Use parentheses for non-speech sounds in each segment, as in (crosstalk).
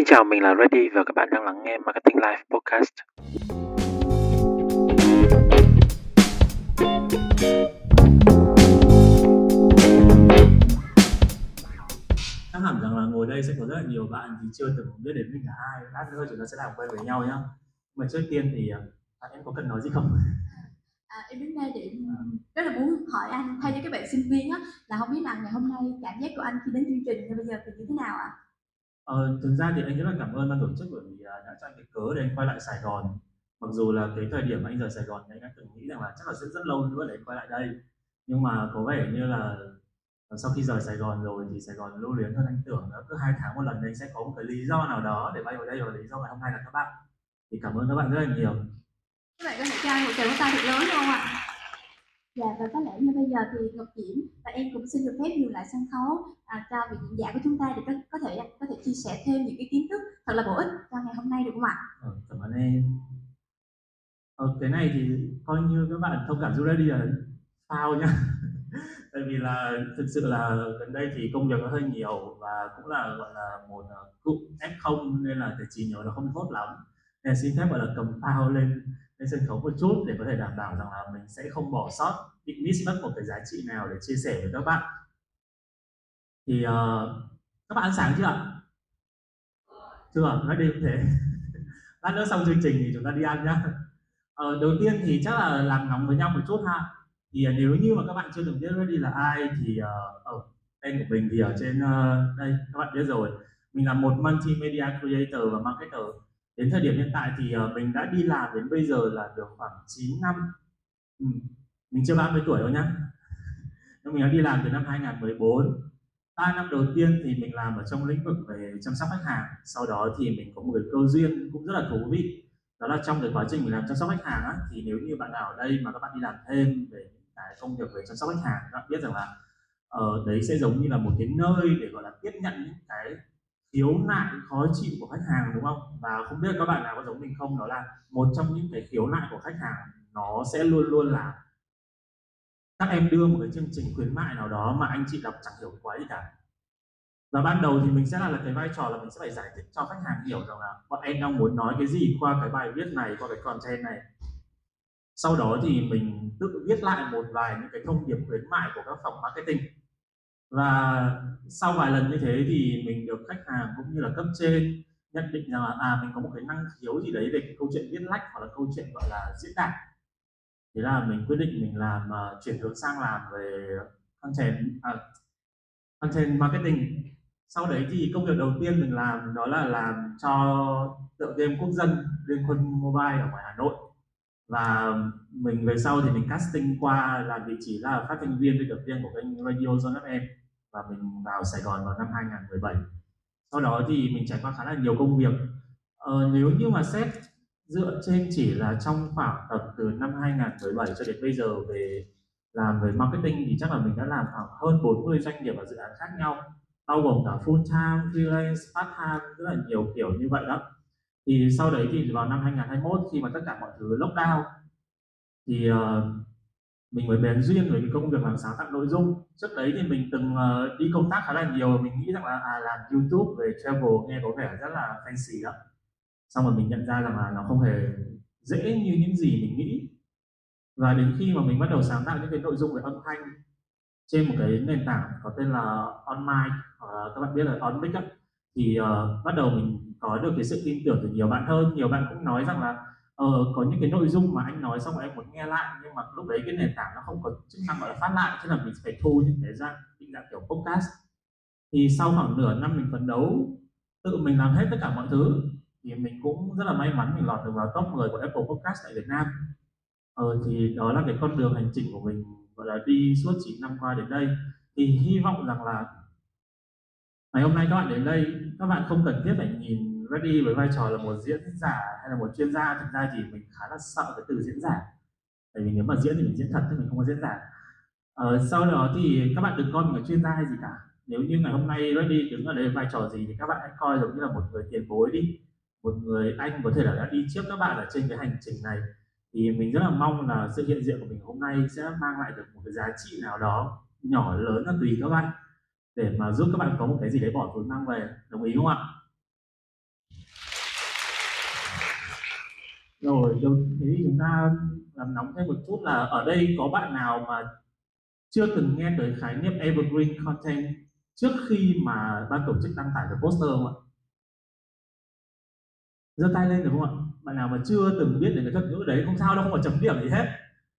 Xin chào, mình là Ready và các bạn đang lắng nghe Marketing Live Podcast. chắc hẳn rằng là ngồi đây sẽ có rất là nhiều bạn thì chưa từng biết đến mình là ai lát nữa chúng ta sẽ làm quen với nhau nhá mà trước tiên thì à, em có cần nói gì không À, em đến đây để rất là muốn hỏi anh thay cho các bạn sinh viên á là không biết là ngày hôm nay cảm giác của anh khi đến chương trình như bây giờ thì như thế nào ạ? Ờ, thực ra thì anh rất là cảm ơn ban tổ chức bởi vì à, đã cho anh cái cớ để anh quay lại Sài Gòn mặc dù là cái thời điểm anh rời Sài Gòn thì anh đã từng nghĩ rằng là chắc là sẽ rất lâu nữa để anh quay lại đây nhưng mà có vẻ như là sau khi rời Sài Gòn rồi thì Sài Gòn lưu luyến hơn anh tưởng đó. cứ hai tháng một lần anh sẽ có một cái lý do nào đó để bay vào đây và lý do ngày hôm nay là các bạn thì cảm ơn các bạn rất là nhiều Các bạn có thể cho anh một tràng pháo tay thật lớn không ạ? Dạ và có lẽ như bây giờ thì Ngọc Diễm và em cũng xin được phép nhường lại sân khấu à, cho vị diễn giả của chúng ta để có, có thể có thể chia sẻ thêm những cái kiến thức thật là bổ ích cho ngày hôm nay được không ạ? Ừ, cảm ơn em. Ờ, cái này thì coi như các bạn thông cảm giúp đi là sao nhá. (laughs) Tại vì là thực sự là gần đây thì công việc nó hơi nhiều và cũng là gọi là một cụ cụm F0 nên là cái trí nhớ nó không tốt lắm. Nên xin phép gọi là cầm phao lên lên sân khấu một chút để có thể đảm bảo rằng là mình sẽ không bỏ sót bị miss mất một cái giá trị nào để chia sẻ với các bạn. Thì uh, các bạn ăn sáng chưa ạ? Chưa nói đi cũng thế. (laughs) Lát nữa xong chương trình thì chúng ta đi ăn nhá. Ờ, đầu tiên thì chắc là làm nóng với nhau một chút ha. Thì uh, nếu như mà các bạn chưa từng biết Ready là ai thì uh, ở tên của mình thì ở trên uh, đây các bạn biết rồi. Mình là một multimedia creator và marketer đến thời điểm hiện tại thì uh, mình đã đi làm đến bây giờ là được khoảng 9 năm. Ừ. mình chưa 30 tuổi đâu nhá. Nhưng mình đã đi làm từ năm 2014 ba năm đầu tiên thì mình làm ở trong lĩnh vực về chăm sóc khách hàng. Sau đó thì mình có một cái cơ duyên cũng rất là thú vị. Đó là trong cái quá trình mình làm chăm sóc khách hàng á, thì nếu như bạn nào ở đây mà các bạn đi làm thêm về cái công việc về chăm sóc khách hàng các bạn biết rằng là ở đấy sẽ giống như là một cái nơi để gọi là tiếp nhận những cái khiếu nại khó chịu của khách hàng đúng không? Và không biết các bạn nào có giống mình không? Đó là một trong những cái khiếu nại của khách hàng nó sẽ luôn luôn là các em đưa một cái chương trình khuyến mại nào đó mà anh chị đọc chẳng hiểu quá gì cả. Và ban đầu thì mình sẽ là, là cái vai trò là mình sẽ phải giải thích cho khách hàng hiểu rằng là bọn em đang muốn nói cái gì qua cái bài viết này qua cái content này. Sau đó thì mình tự viết lại một vài những cái thông điệp khuyến mại của các phòng marketing và sau vài lần như thế thì mình được khách hàng cũng như là cấp trên nhận định rằng là à mình có một cái năng khiếu gì đấy về cái câu chuyện viết lách hoặc là câu chuyện gọi là diễn đạt. Thế là mình quyết định mình làm uh, chuyển hướng sang làm về content uh, content marketing. Sau đấy thì công việc đầu tiên mình làm đó là làm cho tựa game quốc dân liên quân mobile ở ngoài hà nội và mình về sau thì mình casting qua là vị trí là phát thanh viên biên tập viên của kênh Radio Zone FM và mình vào Sài Gòn vào năm 2017 sau đó thì mình trải qua khá là nhiều công việc. Ờ, nếu như mà xét dựa trên chỉ là trong khoảng tầm từ năm 2017 cho đến bây giờ về làm về marketing thì chắc là mình đã làm khoảng hơn 40 doanh nghiệp và dự án khác nhau bao gồm cả full time, freelance, part time rất là nhiều kiểu như vậy đó thì sau đấy thì vào năm 2021 khi mà tất cả mọi thứ lockdown thì uh, mình mới bén duyên với cái công việc làm sáng tạo nội dung. Trước đấy thì mình từng uh, đi công tác khá là nhiều mình nghĩ rằng là à, làm youtube về travel nghe có vẻ rất là fancy đó xong rồi mình nhận ra rằng là nó không hề dễ như những gì mình nghĩ. Và đến khi mà mình bắt đầu sáng tạo những cái nội dung về âm thanh trên một cái nền tảng có tên là online uh, các bạn biết là on mic thì uh, bắt đầu mình có được cái sự tin tưởng từ nhiều bạn hơn. Nhiều bạn cũng nói rằng là ờ, có những cái nội dung mà anh nói xong rồi em muốn nghe lại nhưng mà lúc đấy cái nền tảng nó không có chức năng gọi là phát lại cho là mình phải thu những cái dạng định dạng kiểu podcast. Thì sau khoảng nửa năm mình phấn đấu tự mình làm hết tất cả mọi thứ thì mình cũng rất là may mắn mình lọt được vào top 10 của Apple Podcast tại Việt Nam. Ờ, thì đó là cái con đường hành trình của mình gọi là đi suốt 9 năm qua đến đây. Thì hy vọng rằng là ngày hôm nay các bạn đến đây các bạn không cần thiết phải nhìn ready với vai trò là một diễn giả hay là một chuyên gia thực ra thì mình khá là sợ cái từ diễn giả. Bởi vì nếu mà diễn thì mình diễn thật chứ mình không có diễn giả. Ờ, sau đó thì các bạn đừng coi mình là chuyên gia hay gì cả. Nếu như ngày hôm nay ready đứng ở đây vai trò gì thì các bạn hãy coi giống như là một người tiền bối đi. Một người anh có thể là đã đi trước các bạn ở trên cái hành trình này. Thì mình rất là mong là sự hiện diện của mình hôm nay sẽ mang lại được một cái giá trị nào đó nhỏ lớn là tùy các bạn. Để mà giúp các bạn có một cái gì đấy bỏ túi mang về. Đồng ý không ạ? Rồi đầu thế thì chúng ta làm nóng thêm một chút là ở đây có bạn nào mà chưa từng nghe tới khái niệm evergreen content trước khi mà ban tổ chức đăng tải cái poster không ạ? giơ tay lên được không ạ? Bạn nào mà chưa từng biết đến cái thuật ngữ đấy không sao đâu, không có chấm điểm gì hết.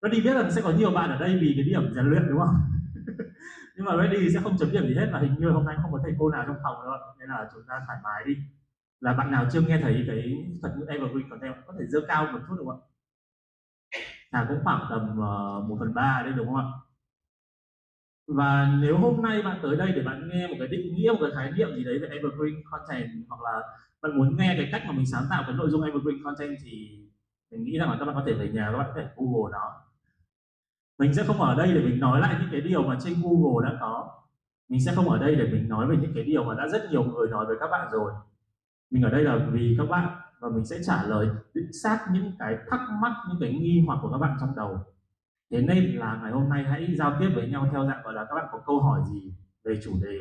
Ready biết là sẽ có nhiều bạn ở đây vì cái điểm rèn luyện đúng không? (laughs) Nhưng mà Ready sẽ không chấm điểm gì hết và hình như hôm nay không có thầy cô nào trong phòng đâu. Nên là chúng ta thoải mái đi. Là bạn nào chưa nghe thấy cái thuật ngữ evergreen content có thể dơ cao một chút được không ạ? À cũng khoảng tầm ờ, uh, 1 phần 3 đấy đúng không ạ? và nếu hôm nay bạn tới đây để bạn nghe một cái định nghĩa một cái khái niệm gì đấy về evergreen content hoặc là bạn muốn nghe cái cách mà mình sáng tạo cái nội dung evergreen content thì mình nghĩ rằng là các bạn có thể về nhà các bạn có thể google nó mình sẽ không ở đây để mình nói lại những cái điều mà trên google đã có mình sẽ không ở đây để mình nói về những cái điều mà đã rất nhiều người nói với các bạn rồi mình ở đây là vì các bạn và mình sẽ trả lời chính xác những cái thắc mắc, những cái nghi hoặc của các bạn trong đầu. Thế nên là ngày hôm nay hãy giao tiếp với nhau theo dạng gọi là các bạn có câu hỏi gì về chủ đề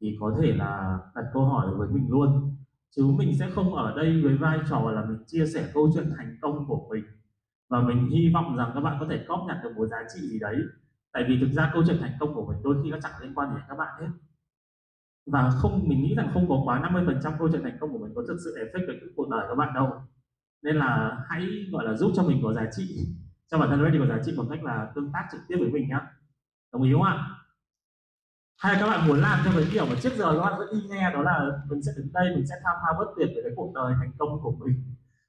thì có thể là đặt câu hỏi với mình luôn. Chứ mình sẽ không ở đây với vai trò là mình chia sẻ câu chuyện thành công của mình. Và mình hy vọng rằng các bạn có thể cóp nhặt được một giá trị gì đấy. Tại vì thực ra câu chuyện thành công của mình đôi khi nó chẳng liên quan gì đến các bạn hết và không, mình nghĩ rằng không có quá 50% câu chuyện thành công của mình có thực sự effect về cuộc đời các bạn đâu. Nên là hãy, gọi là, giúp cho mình có giá trị, (laughs) cho bản thân ready có giá trị bằng cách là tương tác trực tiếp với mình nhá. Đồng ý không ạ? Hay là các bạn muốn làm cho cái kiểu mà trước giờ các bạn vẫn đi nghe, đó là mình sẽ đứng đây, mình sẽ tham thao bất tuyệt về cái cuộc đời thành công của mình.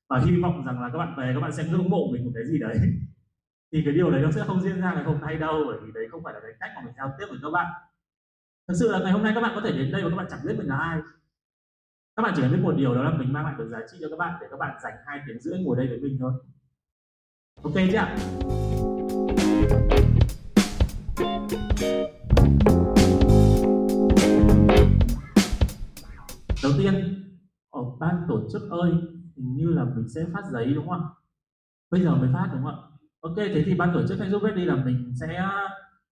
Và hy vọng rằng là các bạn về các bạn sẽ ngưỡng mộ mình một cái gì đấy. (laughs) Thì cái điều đấy nó sẽ không diễn ra ngày hôm nay đâu, bởi vì đấy không phải là cái cách mà mình giao tiếp với các bạn thực sự là ngày hôm nay các bạn có thể đến đây và các bạn chẳng biết mình là ai. Các bạn chỉ cần biết một điều đó là mình mang lại được giá trị cho các bạn để các bạn dành hai tiếng rưỡi ngồi đây với mình thôi. Ok chưa đầu tiên, ở ban tổ chức ơi, hình như là mình sẽ phát giấy đúng không ạ? Bây giờ mới phát đúng không ạ? Ok, thế thì ban tổ chức hãy giúp đi là mình sẽ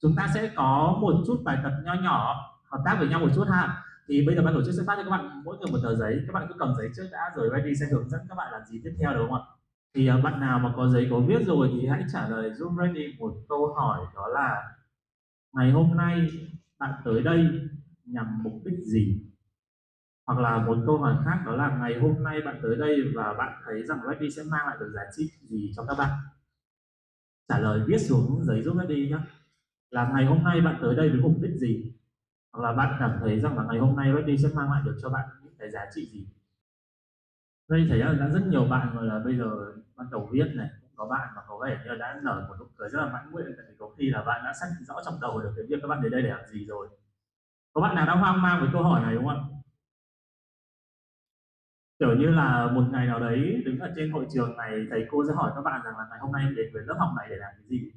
chúng ta sẽ có một chút bài tập nho nhỏ hợp tác với nhau một chút ha. Thì bây giờ ban tổ chức sẽ phát cho các bạn mỗi người một tờ giấy. Các bạn cứ cầm giấy trước đã rồi ready sẽ hướng dẫn các bạn làm gì tiếp theo đúng không ạ? Thì uh, bạn nào mà có giấy có viết rồi thì hãy trả lời giúp ready một câu hỏi đó là ngày hôm nay bạn tới đây nhằm mục đích gì? Hoặc là một câu hỏi khác đó là ngày hôm nay bạn tới đây và bạn thấy rằng ready sẽ mang lại được giá trị gì cho các bạn? Trả lời viết xuống giấy giúp ready nhé là ngày hôm nay bạn tới đây với mục đích gì? Hoặc là bạn cảm thấy rằng là ngày hôm nay ready sẽ mang lại được cho bạn những cái giá trị gì? Đây thấy là đã rất nhiều bạn gọi là bây giờ bắt đầu viết này, cũng có bạn mà có vẻ như là đã nở một nụ cười rất là mãn nguyện, tại vì có khi là bạn đã xác định rõ trong đầu được cái việc các bạn đến đây để làm gì rồi. Có bạn nào đang hoang mang với câu hỏi này đúng không ạ? Kiểu như là một ngày nào đấy đứng ở trên hội trường này, thầy cô sẽ hỏi các bạn rằng là ngày hôm nay em đến với lớp học này để làm cái gì?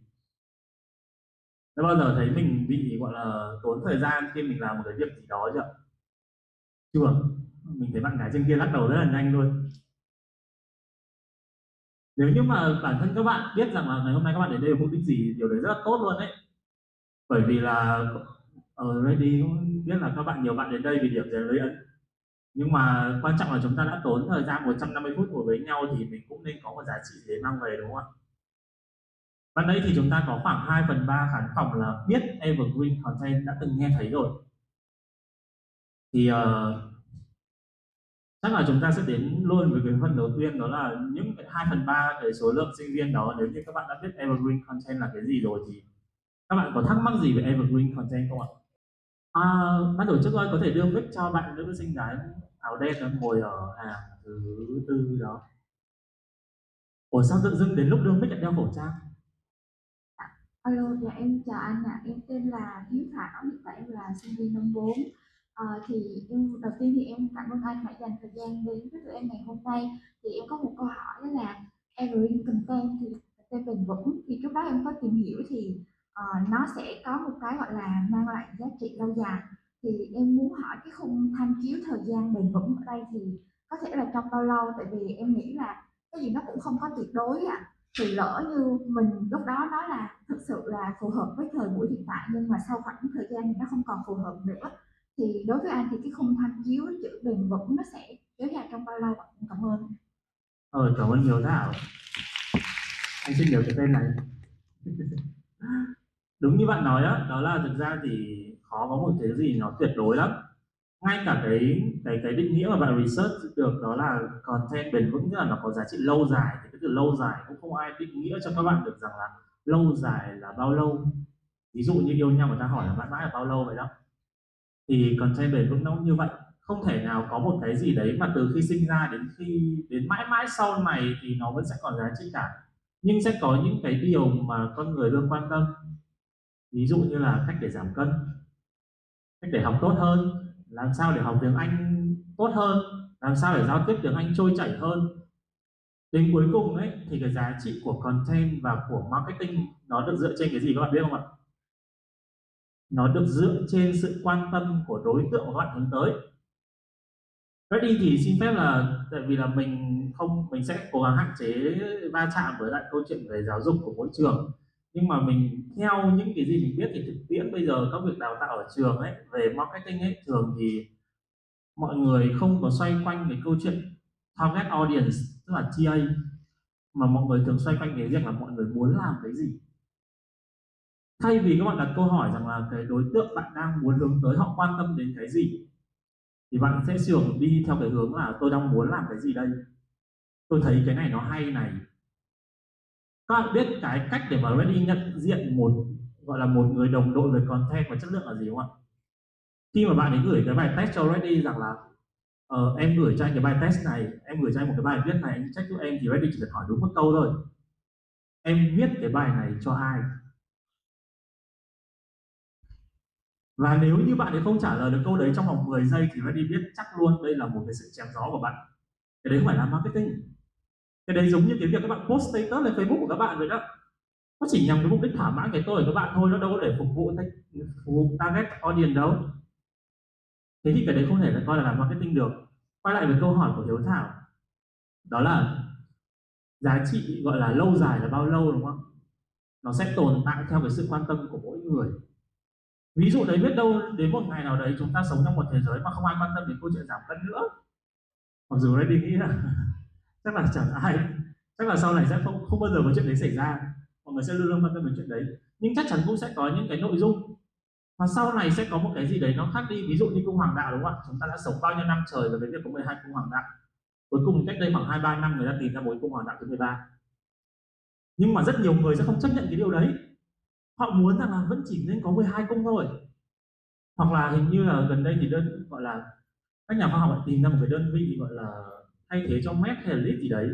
Đã bao giờ thấy mình bị, gọi là, tốn thời gian khi mình làm một cái việc gì đó chưa? Chưa. Mình thấy bạn gái trên kia lắc đầu rất là nhanh luôn. Nếu như mà bản thân các bạn biết rằng là ngày hôm nay các bạn đến đây mục đích gì, điều đấy rất là tốt luôn đấy bởi vì là ờ, ở ready cũng biết là các bạn, nhiều bạn đến đây vì điểm rèn luyện nhưng mà quan trọng là chúng ta đã tốn thời gian 150 phút ngồi với nhau thì mình cũng nên có một giá trị để mang về, đúng không ạ? Ban nãy thì chúng ta có khoảng 2 phần 3 khán phòng là biết Evergreen Content đã từng nghe thấy rồi thì uh, chắc là chúng ta sẽ đến luôn với cái phần đầu tiên đó là những cái 2 phần 3 cái số lượng sinh viên đó nếu như các bạn đã biết Evergreen Content là cái gì rồi thì các bạn có thắc mắc gì về Evergreen Content không ạ? À, ban tổ chức ơi có thể đưa mic cho bạn nữ sinh gái áo đen đó ngồi ở hàng thứ tư đó Ủa sao tự dưng đến lúc đưa mic lại đeo khẩu trang? Alo, dạ em chào anh ạ, à. em tên là Hiếu Thảo, hiện tại em là sinh viên năm 4 à, ờ, thì em đầu tiên thì em cảm ơn anh đã dành thời gian đến với tụi em ngày hôm nay. Thì em có một câu hỏi đó là evergreen content thì content bền vững. Thì trước đó em có tìm hiểu thì uh, nó sẽ có một cái gọi là mang lại giá trị lâu dài. Thì em muốn hỏi cái khung tham chiếu thời gian bền vững ở đây thì có thể là trong bao lâu? Tại vì em nghĩ là cái gì nó cũng không có tuyệt đối ạ. À thì lỡ như mình lúc đó nói là thực sự là phù hợp với thời buổi hiện tại nhưng mà sau khoảng thời gian thì nó không còn phù hợp nữa. Thì đối với anh thì cái khung tham chiếu chữ bền vững nó sẽ kéo dài trong bao lâu ạ? Cảm ơn. Ờ cảm ơn nhiều Thảo anh xin nhớ cái tên này. Đúng như bạn nói á đó là thực ra thì khó có một cái gì nó tuyệt đối lắm. Ngay cả cái cái cái định nghĩa mà bạn research được đó là content bền vững, tức là nó có giá trị lâu dài, thì cái từ lâu dài cũng không ai định nghĩa cho các bạn được rằng là lâu dài là bao lâu? Ví dụ như yêu nhau người ta hỏi là mãi mãi là bao lâu vậy đó. Thì content bền vững nó như vậy. Không thể nào có một cái gì đấy mà từ khi sinh ra đến khi, đến mãi mãi sau này thì nó vẫn sẽ còn giá trị cả. Nhưng sẽ có những cái điều mà con người luôn quan tâm. Ví dụ như là cách để giảm cân, cách để học tốt hơn, làm sao để học tiếng anh tốt hơn, làm sao để giao tiếp tiếng anh trôi chảy hơn đến cuối cùng ấy, thì cái giá trị của content và của marketing nó được dựa trên cái gì các bạn biết không ạ? Nó được dựa trên sự quan tâm của đối tượng của các bạn hướng tới. Ready thì xin phép là, tại vì là mình không, mình sẽ cố gắng hạn chế va chạm với lại câu chuyện về giáo dục của mỗi trường. Nhưng mà mình, theo những cái gì mình biết thì thực tiễn bây giờ các việc đào tạo ở trường ấy, về marketing ấy, thường thì mọi người không có xoay quanh cái câu chuyện target audience tức là TA, mà mọi người thường xoay quanh cái việc là mọi người muốn làm cái gì. Thay vì các bạn đặt câu hỏi rằng là cái đối tượng bạn đang muốn hướng tới họ quan tâm đến cái gì, thì bạn sẽ thường đi theo cái hướng là tôi đang muốn làm cái gì đây? Tôi thấy cái này nó hay này. Các bạn biết cái cách để mà Ready nhận diện một, gọi là một người đồng đội về content và chất lượng là gì không ạ? Khi mà bạn ấy gửi cái bài test cho Ready rằng là ờ, em gửi cho anh cái bài test này em gửi cho anh một cái bài viết này anh check giúp em thì Reddit chỉ cần hỏi đúng một câu thôi. Em viết cái bài này cho ai? Và nếu như bạn ấy không trả lời được câu đấy trong vòng 10 giây thì Reddit biết chắc luôn đây là một cái sự chém gió của bạn. Cái đấy không phải là marketing. Cái đấy giống như cái việc các bạn post status lên Facebook của các bạn rồi đó. Nó chỉ nhằm cái mục đích thỏa mãn cái tôi của các bạn thôi nó đâu có để phục vụ phục vụ target audience đâu thế thì cái đấy không thể là coi là làm marketing được. Quay lại với câu hỏi của hiếu thảo. Đó là giá trị gọi là lâu dài là bao lâu, đúng không? Nó sẽ tồn tại theo cái sự quan tâm của mỗi người. Ví dụ đấy, biết đâu đến một ngày nào đấy chúng ta sống trong một thế giới mà không ai quan tâm đến câu chuyện giảm cân nữa. Mặc dù đấy đi nghĩ là (laughs) chắc là chẳng ai, chắc là sau này sẽ không không bao giờ có chuyện đấy xảy ra. Mọi người sẽ luôn luôn quan tâm đến chuyện đấy. Nhưng chắc chắn cũng sẽ có những cái nội dung và sau này sẽ có một cái gì đấy nó khác đi. Ví dụ như cung hoàng đạo đúng không ạ? Chúng ta đã sống bao nhiêu năm trời và cái việc có 12 cung hoàng đạo. Cuối cùng cách đây khoảng hai ba năm người ta tìm ra một cung hoàng đạo thứ 13 nhưng mà rất nhiều người sẽ không chấp nhận cái điều đấy. Họ muốn rằng là vẫn chỉ nên có 12 cung thôi. Hoặc là hình như là gần đây thì đơn, gọi là, các nhà khoa học tìm ra một cái đơn vị gọi là thay thế cho mét hay là lít gì đấy.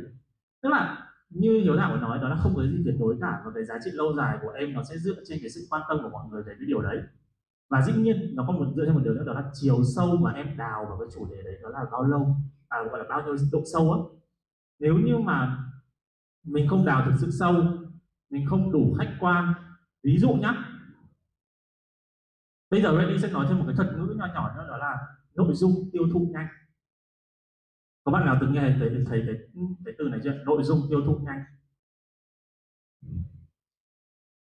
Tức là như hiếu thảo nói, đó là không có gì tuyệt đối cả. Và cái giá trị lâu dài của em nó sẽ dựa trên cái sự quan tâm của mọi người về cái điều đấy và dĩ nhiên nó có một dựa trên một điều nữa đó là chiều sâu mà em đào vào cái chủ đề đấy đó là bao lâu à, gọi là bao nhiêu độ sâu á. Nếu như mà mình không đào thực sự sâu mình không đủ khách quan ví dụ nhá. Bây giờ Randy sẽ nói thêm một cái thuật ngữ nhỏ nhỏ nữa đó là nội dung tiêu thụ nhanh. Có bạn nào từng nghe thấy, thấy cái, cái từ này chưa? Nội dung tiêu thụ nhanh.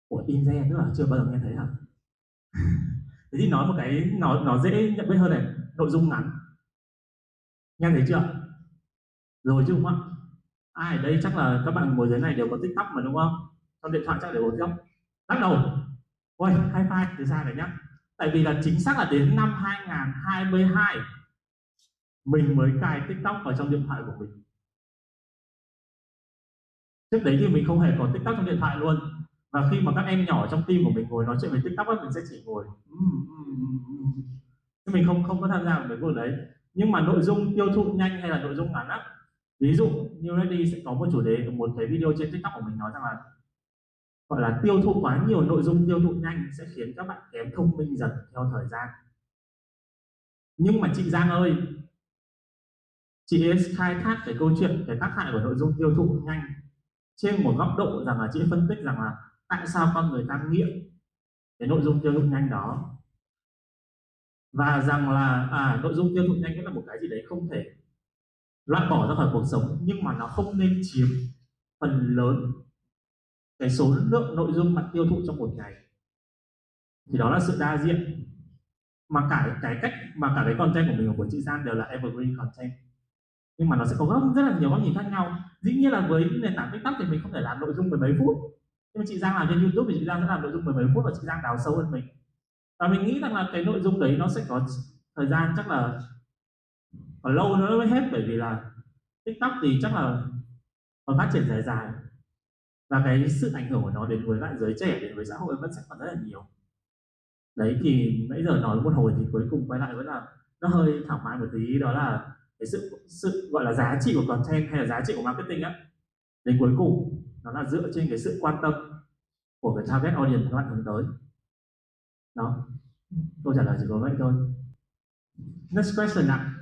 Của in ra nữa à? chưa bao giờ nghe thấy hả? Thế thì nói một cái nó nó dễ nhận biết hơn này, nội dung ngắn. Nghe thấy chưa? Rồi chứ, đúng không? Ai ở đây chắc là các bạn ngồi dưới này đều có tiktok mà, đúng không? Trong điện thoại chắc đều có tiktok. Bắt đầu. Ôi hai five từ xa này nhá. Tại vì là chính xác là đến năm 2022 mình mới cài tiktok vào trong điện thoại của mình. Trước đấy thì mình không hề có tiktok trong điện thoại luôn và khi mà các em nhỏ trong team của mình ngồi nói chuyện về tiktok ấy, mình sẽ chỉ ngồi ừ, ừ, ừ, chứ mình không không có tham gia vào mấy cuộc đấy. Nhưng mà nội dung tiêu thụ nhanh hay là nội dung ngắn á ví dụ như đi sẽ có một chủ đề một cái video trên tiktok của mình nói rằng là gọi là tiêu thụ quá nhiều nội dung tiêu thụ nhanh sẽ khiến các bạn kém thông minh dần theo thời gian. Nhưng mà chị Giang ơi chị ấy khai thác cái câu chuyện cái tác hại của nội dung tiêu thụ nhanh trên một góc độ rằng là chị phân tích rằng là tại sao con người ta nghiện cái nội dung tiêu thụ nhanh đó? Và rằng là à, nội dung tiêu thụ nhanh là một cái gì đấy không thể loại bỏ ra khỏi cuộc sống nhưng mà nó không nên chiếm phần lớn cái số lượng nội dung mà tiêu thụ trong một ngày. Thì đó là sự đa diện. Mà cả cái cách mà cả cái content của mình và của chị Giang đều là evergreen content. Nhưng mà nó sẽ có góc rất là nhiều góc nhìn khác nhau. Dĩ nhiên là với nền tảng tiktok thì mình không thể làm nội dung mười mấy phút nhưng mà chị giang làm trên youtube thì chị giang sẽ làm nội dung mười mấy phút và chị giang đào sâu hơn mình. Và mình nghĩ rằng là cái nội dung đấy nó sẽ có thời gian chắc là còn lâu nữa mới hết, bởi vì là tiktok thì chắc là còn phát triển dài dài. Và cái sự ảnh hưởng của nó đến với lại giới trẻ, đến với xã hội vẫn sẽ còn rất là nhiều. Đấy, thì nãy giờ nói một hồi thì cuối cùng quay lại vẫn là nó hơi thảo mai một tí, đó là cái sự sự gọi là giá trị của content hay là giá trị của marketing á. Đến cuối cùng nó là dựa trên cái sự quan tâm của cái target audience các bạn hướng tới đó câu trả lời chỉ có vậy thôi next question ạ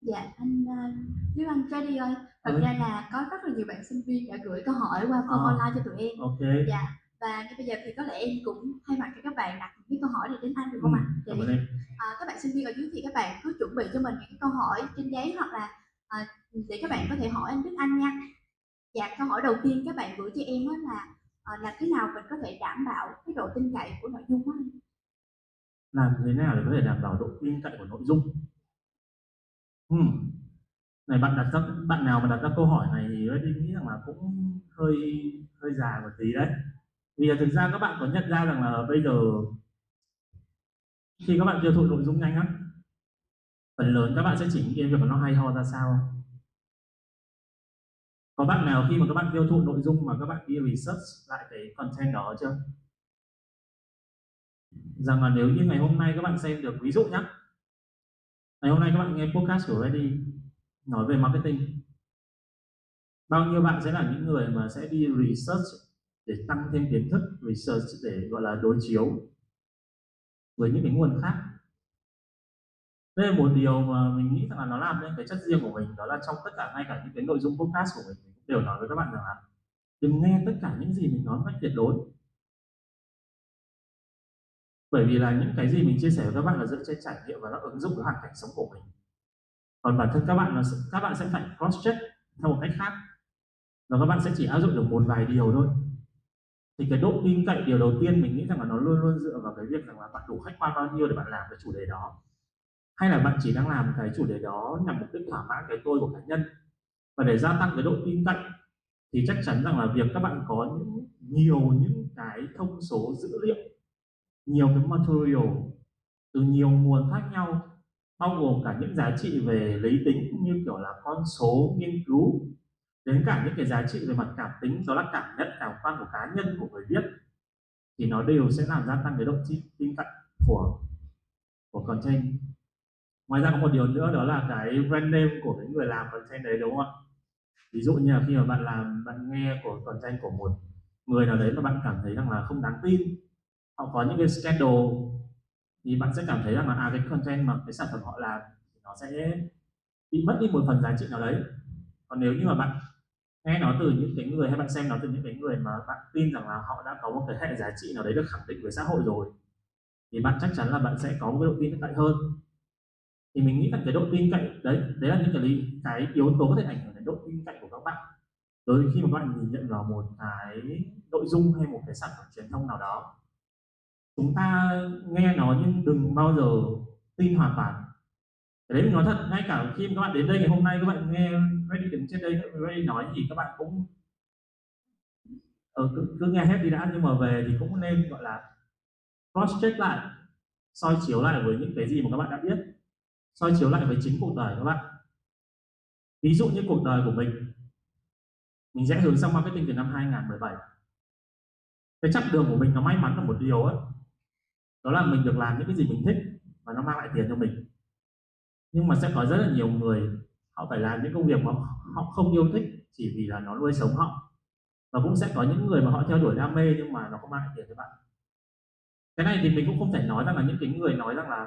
Dạ anh uh, Đức Anh Freddy ơi, thật Ừ. ra là có rất là nhiều bạn sinh viên đã gửi câu hỏi qua form Ờ. online cho tụi em. ok Dạ và ngay bây giờ thì có lẽ em cũng thay mặt cho các bạn đặt những câu hỏi này đến anh được ừ, không ạ? cảm Vậy ơn em à, các bạn sinh viên ở dưới thì các bạn cứ chuẩn bị cho mình những câu hỏi trên giấy hoặc là à, để các bạn có thể hỏi anh Đức Anh nha. Dạ câu hỏi đầu tiên các bạn gửi cho em đó là à, làm thế nào mình có thể đảm bảo cái độ tin cậy của nội dung đó anh? làm thế nào để có thể đảm bảo độ tin cậy của nội dung hmm. này bạn đặt ra bạn nào mà đặt ra câu hỏi này thì tôi nghĩ rằng là cũng hơi hơi già một tí đấy vì là thực ra các bạn có nhận ra rằng là bây giờ khi các bạn tiêu thụ nội dung nhanh á phần lớn các bạn sẽ chỉ nghĩ đến việc nó hay ho ra sao không? Có bạn nào khi mà các bạn tiêu thụ nội dung mà các bạn đi research lại cái content đó chưa? Rằng là nếu như ngày hôm nay các bạn xem được, ví dụ nhé ngày hôm nay các bạn nghe podcast của Ready, nói về marketing. Bao nhiêu bạn sẽ là những người mà sẽ đi research để tăng thêm kiến thức, research để, gọi là, đối chiếu với những cái nguồn khác? Đây là một điều mà mình nghĩ rằng là nó làm nên cái chất riêng của mình, đó là trong tất cả ngay cả những cái nội dung podcast của mình mình cũng đều nói với các bạn rằng là đừng nghe tất cả những gì mình nói một cách tuyệt đối. Bởi vì là những cái gì mình chia sẻ với các bạn là dựa trên trải nghiệm và nó ứng dụng với hoàn cảnh sống của mình. Còn bản thân các bạn là các bạn sẽ phải cross check theo một cách khác. Và các bạn sẽ chỉ áp dụng được một vài điều thôi. Thì cái độ tin cậy, điều đầu tiên mình nghĩ rằng là nó luôn luôn dựa vào cái việc rằng là bạn đủ khách quan bao nhiêu để bạn làm cái chủ đề đó hay là bạn chỉ đang làm cái chủ đề đó nhằm mục đích thỏa mãn cái tôi của cá nhân và để gia tăng cái độ tin cậy thì chắc chắn rằng là việc các bạn có những nhiều những cái thông số dữ liệu nhiều cái material từ nhiều nguồn khác nhau bao gồm cả những giá trị về lý tính như kiểu là con số nghiên cứu đến cả những cái giá trị về mặt cảm tính đó là cảm nhận cảm quan của cá nhân của người viết thì nó đều sẽ làm gia tăng cái độ tin, cậy của của content ngoài ra có một điều nữa đó là cái brand name của cái người làm content đấy, đúng không ạ? Ví dụ như là khi mà bạn làm, bạn nghe của content của một người nào đấy mà bạn cảm thấy rằng là không đáng tin, họ có những cái scandal, thì bạn sẽ cảm thấy rằng là à cái content mà cái sản phẩm họ làm thì nó sẽ bị mất đi một phần giá trị nào đấy. Còn nếu như mà bạn nghe nó từ những cái người hay bạn xem nó từ những cái người mà bạn tin rằng là họ đã có một cái hệ giá trị nào đấy được khẳng định với xã hội rồi, thì bạn chắc chắn là bạn sẽ có một cái độ tin cậy hơn thì mình nghĩ rằng cái độ tin cậy đấy đấy là những cái lý cái yếu tố có thể ảnh hưởng đến độ tin cậy của các bạn. Đối với khi mà các bạn nhìn nhận vào một cái nội dung hay một cái sản phẩm truyền thông nào đó chúng ta nghe nó nhưng đừng bao giờ tin hoàn toàn. Đấy mình nói thật ngay cả khi các bạn đến đây ngày hôm nay các bạn nghe Ready đứng trên đây Ready nói gì các bạn cũng ờ, cứ, cứ nghe hết đi đã. Nhưng mà về thì cũng nên gọi là cross check lại soi chiếu lại với những cái gì mà các bạn đã biết soi chiếu lại với chính cuộc đời các bạn. Ví dụ như cuộc đời của mình mình sẽ hướng sang marketing từ năm 2017 cái chặng đường của mình nó may mắn là một điều ấy đó là mình được làm những cái gì mình thích và nó mang lại tiền cho mình. Nhưng mà sẽ có rất là nhiều người, họ phải làm những công việc mà họ không yêu thích chỉ vì là nó nuôi sống họ. Và cũng sẽ có những người mà họ theo đuổi đam mê nhưng mà nó không mang lại tiền cho bạn. Cái này thì mình cũng không thể nói rằng là những cái người nói rằng là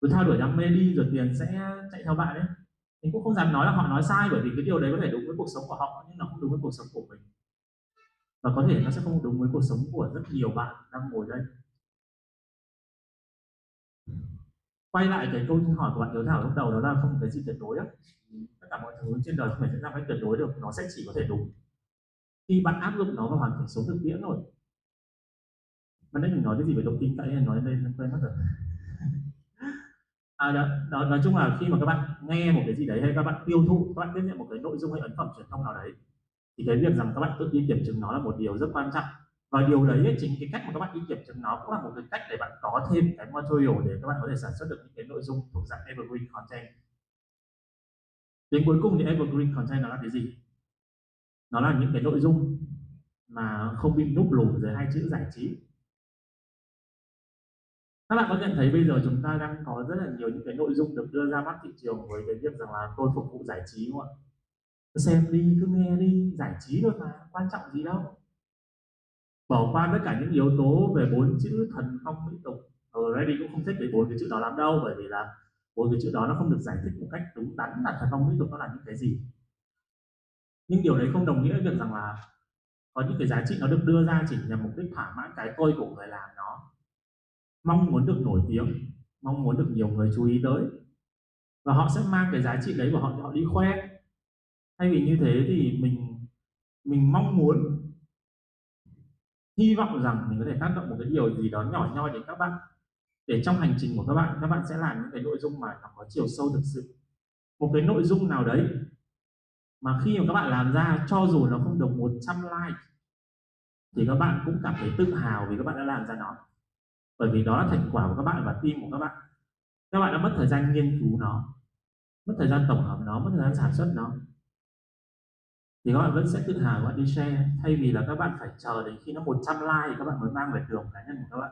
cứ theo đuổi đam mê đi, rồi tiền sẽ chạy theo bạn ấy. Mình cũng không dám nói là họ nói sai, bởi vì cái điều đấy có thể đúng với cuộc sống của họ, nhưng nó không đúng với cuộc sống của mình. Và có thể nó sẽ không đúng với cuộc sống của rất nhiều bạn đang ngồi đây. Quay lại cái câu hỏi của bạn Hiếu Thảo lúc đầu, đó là không cái gì tuyệt đối á. Tất cả mọi thứ trên đời không thể diễn ra cách tuyệt đối được, nó sẽ chỉ có thể đúng. Khi bạn áp dụng nó vào hoàn cảnh sống thực tiễn rồi bạn nãy mình nói cái gì về độ tin tại nói đây quên mất rồi à, đó, đó, nói chung là khi mà các bạn nghe một cái gì đấy hay các bạn tiêu thụ các bạn tiếp nhận một cái nội dung hay ấn phẩm truyền thông nào đấy thì cái việc rằng các bạn tự đi kiểm chứng nó là một điều rất quan trọng. Và điều đấy ấy, chính cái cách mà các bạn đi kiểm chứng nó cũng là một cái cách để bạn có thêm cái material để các bạn có thể sản xuất được những cái nội dung thuộc dạng evergreen content. Đến cuối cùng thì evergreen content nó là cái gì? Nó là những cái nội dung mà không bị núp lùm dưới hai chữ giải trí các bạn có nhận thấy bây giờ chúng ta đang có rất là nhiều những cái nội dung được đưa ra mắt thị trường với cái việc rằng là tôi phục vụ giải trí không ạ? Cứ xem đi, cứ nghe đi, giải trí thôi mà, quan trọng gì đâu. Bỏ qua tất cả những yếu tố về bốn chữ thần phong mỹ tục. Ở Ready cũng không thích về bốn cái chữ đó lắm đâu, bởi vì là bốn cái chữ đó nó không được giải thích một cách đúng đắn là thần phong mỹ tục nó là những cái gì. Nhưng điều đấy không đồng nghĩa việc rằng là có những cái giá trị nó được đưa ra chỉ nhằm mục đích thỏa mãn cái tôi của người làm mong muốn được nổi tiếng, mong muốn được nhiều người chú ý tới. Và họ sẽ mang cái giá trị đấy và họ họ đi khoe. Thay vì như thế thì mình mình mong muốn, hy vọng rằng mình có thể tác động một cái điều gì đó nhỏ nhoi đến các bạn. Để trong hành trình của các bạn các bạn sẽ làm những cái nội dung mà nó có chiều sâu thực sự. Một cái nội dung nào đấy mà khi mà các bạn làm ra, cho dù nó không được 100 like, thì các bạn cũng cảm thấy tự hào vì các bạn đã làm ra nó bởi vì đó là thành quả của các bạn và team của các bạn. Các bạn đã mất thời gian nghiên cứu nó, mất thời gian tổng hợp nó, mất thời gian sản xuất nó. Thì các bạn vẫn sẽ tự hào các bạn đi share, thay vì là các bạn phải chờ đến khi nó 100 like các bạn mới mang về trường cá nhân của các bạn.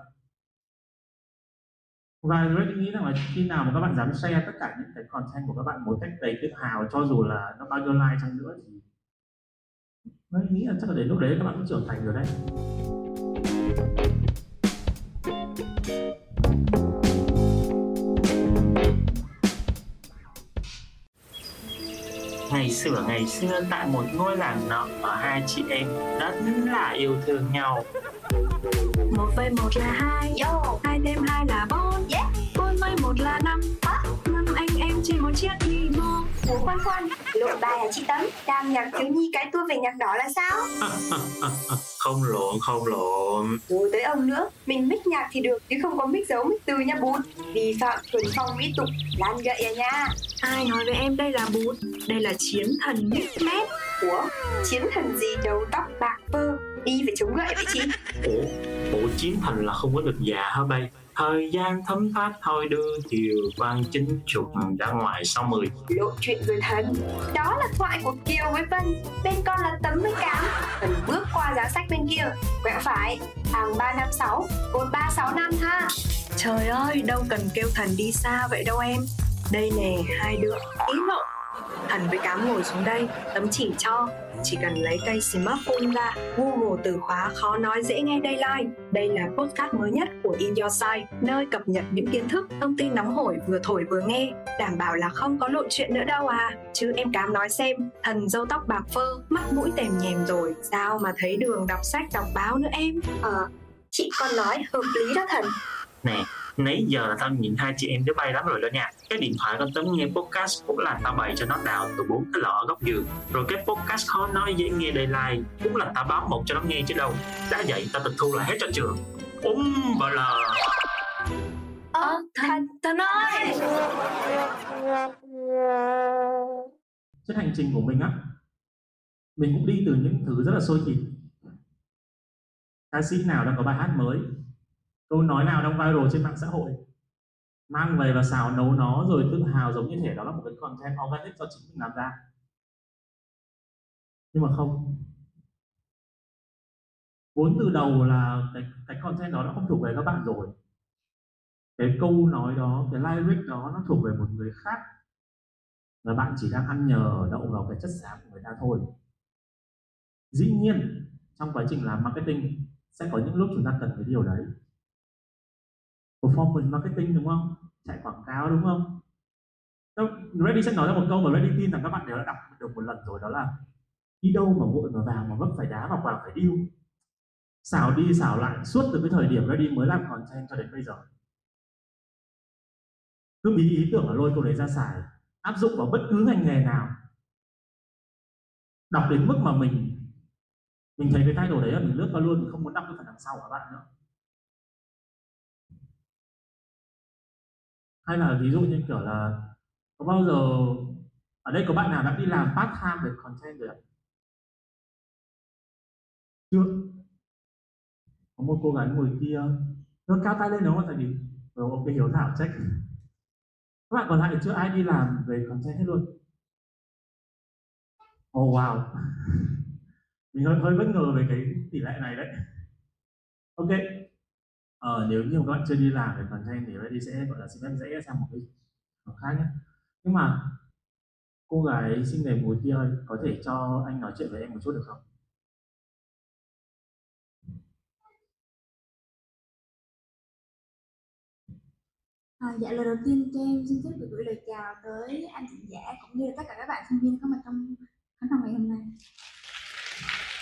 Và Red nghĩ rằng là khi nào mà các bạn dám share tất cả những cái content của các bạn một cách đầy tự hào, cho dù là nó bao nhiêu like chăng nữa thì Red nghĩ là chắc là đến lúc đấy các bạn cũng trưởng thành rồi đấy. Ngày xưa ngày xưa tại một ngôi làng nọ có hai chị em rất là yêu thương nhau. một phẩy một là hai Yo, hai thêm hai là bốn. Yeah. bốn phẩy một là năm. Năm anh em trên một chiếc đi mô Ủa khoan khoan, lộ bài hả chị Tấm? Đang nhạc thiếu nhi cái tua về nhạc đỏ là sao? (laughs) Không lộn không lộn. Rồi tới ông nữa, mình mic nhạc thì được chứ không có mic dấu mic từ nha bút. Vi phạm thuần phong mỹ tục, lan gậy à nha. ai nói với em đây là bút đây là chiến thần mixmed Ủa, chiến thần gì đầu tóc bạc phơ, đi phải chống gậy vậy chị? Ủa, bộ chiến thành là không có được già hả bay? Thời gian thấm thoát thôi đưa chiều quan chính trục ra ngoài sau mười Lộ chuyện rồi thần. Đó là thoại của Kiều với Vân, bên con là Tấm với Cám. Phần bước qua giá sách bên kia, quẹo phải, hàng 356, cột 365 ha. trời ơi đâu cần kêu thần đi xa vậy đâu em. Đây nè hai đứa. Ý lộ thần với cám ngồi xuống đây. Tấm chỉ cho chỉ cần lấy cây smartphone ra google từ khóa khó nói dễ nghe đây like đây là podcast mới nhất của in your Side, nơi cập nhật những kiến thức thông tin nóng hổi vừa thổi vừa nghe. Đảm bảo là không có lộ chuyện nữa đâu à. Chứ em cám nói xem thần dâu tóc bạc phơ mắt mũi tèm nhèm rồi sao mà thấy đường đọc sách đọc báo nữa em? Ờ, chị còn nói hợp lý đó thần. Nè, nãy giờ là tao nhìn hai chị em đứa bay lắm rồi đó nha. Cái điện thoại con tấm nghe podcast cũng là tao bày cho nó đào từ bốn cái lọ ở góc giường. Rồi cái podcast khó nói dễ nghe đầy like Cũng là tao báo một cho nó nghe chứ đâu. Đã vậy tao tịch thu lại hết cho trường. Úm bờ lờ. Ơ, thần, thần ơi! trên hành trình của mình á mình cũng đi từ những thứ rất là sôi thịt ca sĩ nào đang có bài hát mới câu nói nào đang viral trên mạng xã hội? Mang về và xào nấu nó rồi tự hào giống như thể đó là một cái content organic do chính mình làm ra. Nhưng mà không. Vốn từ đầu là cái cái content đó nó không thuộc về các bạn rồi. Cái câu nói đó, cái lyric đó nó thuộc về một người khác. Và bạn chỉ đang ăn nhờ đậu vào cái chất xám của người ta thôi. Dĩ nhiên, trong quá trình làm marketing sẽ có những lúc chúng ta cần cái điều đấy performance marketing, đúng không? Chạy quảng cáo, đúng không? Reddy sẽ nói ra một câu mà Reddy tin rằng các bạn đều đã đọc được một lần rồi, đó là đi đâu mà vội mà vào mà vấp phải đá mà vào phải điêu. Xảo đi xảo lại, suốt từ cái thời điểm Reddy mới làm content cho đến bây giờ. Cứ bí ý tưởng là lôi câu đấy ra xài, áp dụng vào bất cứ ngành nghề nào. Đọc đến mức mà mình mình thấy cái title đấy là mình lướt qua luôn, mình không muốn đọc cái phần đằng sau của bạn nữa. Hay là ví dụ như, kiểu là, có bao giờ ở đây có bạn nào đã đi làm part time về content rồi ạ? Chưa. Có một cô gái ngồi kia, nó cao tay lên đúng không? Tại vì rồi ok hiếu thảo, check. Các bạn còn lại chưa ai đi làm về content hết luôn. Oh wow. (laughs) Mình hơi hơi bất ngờ về cái tỷ lệ này đấy. Ok ờ, nếu như các bạn chưa đi làm về content thì Ready sẽ gọi là xin phép dễ sang một cái khác nhé. Nhưng mà cô gái xinh đẹp ngồi kia ơi có thể cho anh nói chuyện với em một chút được không? À, dạ lời đầu tiên cho em xin phép được gửi lời chào tới anh chị giả cũng như là tất cả các bạn sinh viên có mặt trong khán phòng ngày hôm nay.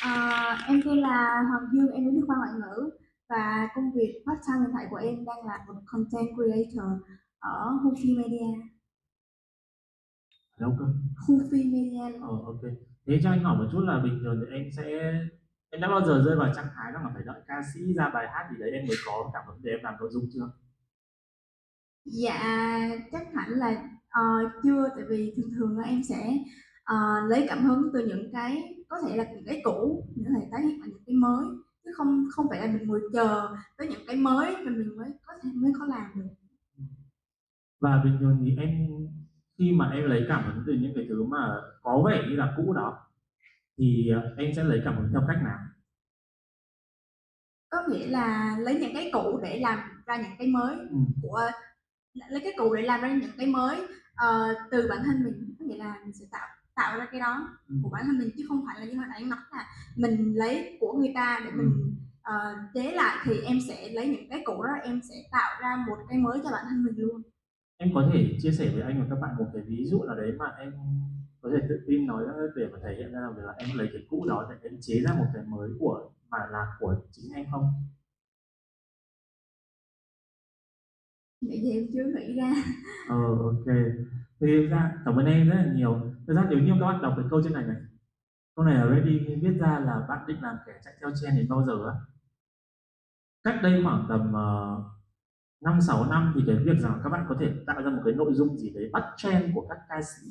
À, em tên là Hoàng Dương, em đến từ khoa ngoại ngữ và công việc part time hiện tại của em đang là một content creator ở Hufi Media. đâu cơ. Hufi Media. Ờ ok. Thế cho anh hỏi một chút là bình thường thì em sẽ em đã bao giờ rơi vào trạng thái là phải đợi ca sĩ ra bài hát gì đấy em mới có cảm hứng để em làm nội dung chưa? Dạ chắc hẳn là ờ, chưa. Tại vì thường thường là em sẽ ờ, lấy cảm hứng từ những cái có thể là những cái cũ những thể tái hiện là những cái mới chứ không không phải là mình ngồi chờ tới những cái mới rồi mình mới có thể mới có làm được. Và bình thường thì em khi mà em lấy cảm hứng từ những cái thứ mà có vẻ như là cũ đó thì ờ, em sẽ lấy cảm hứng theo cách nào? Có nghĩa là lấy những cái cũ để làm ra những cái mới ừ. của lấy cái cũ để làm ra những cái mới ờ, từ bản thân mình. Có nghĩa là mình sẽ tạo tạo ra cái đó Ừ. của bản thân mình chứ không phải là như hồi nãy em nói là mình lấy của người ta để mình ờ, chế lại thì em sẽ lấy những cái cũ đó em sẽ tạo ra một cái mới cho bản thân mình luôn. Em có thể chia sẻ với anh và các bạn một cái ví dụ nào đấy mà em có thể tự tin nói để mà thể hiện ra là em lấy cái cũ đó để em chế ra một cái mới của mà là của chính em không? Thì em chưa nghĩ ra. Ờ ok. Thì ra cảm ơn em rất là nhiều Thật ra nếu như các bạn đọc cái câu trên này này câu này already viết ra là bạn định làm kẻ chạy theo trend đến bao giờ á. Cách đây khoảng tầm ờ, năm sáu năm thì cái việc rằng các bạn có thể tạo ra một cái nội dung gì đấy bắt trend của các ca sĩ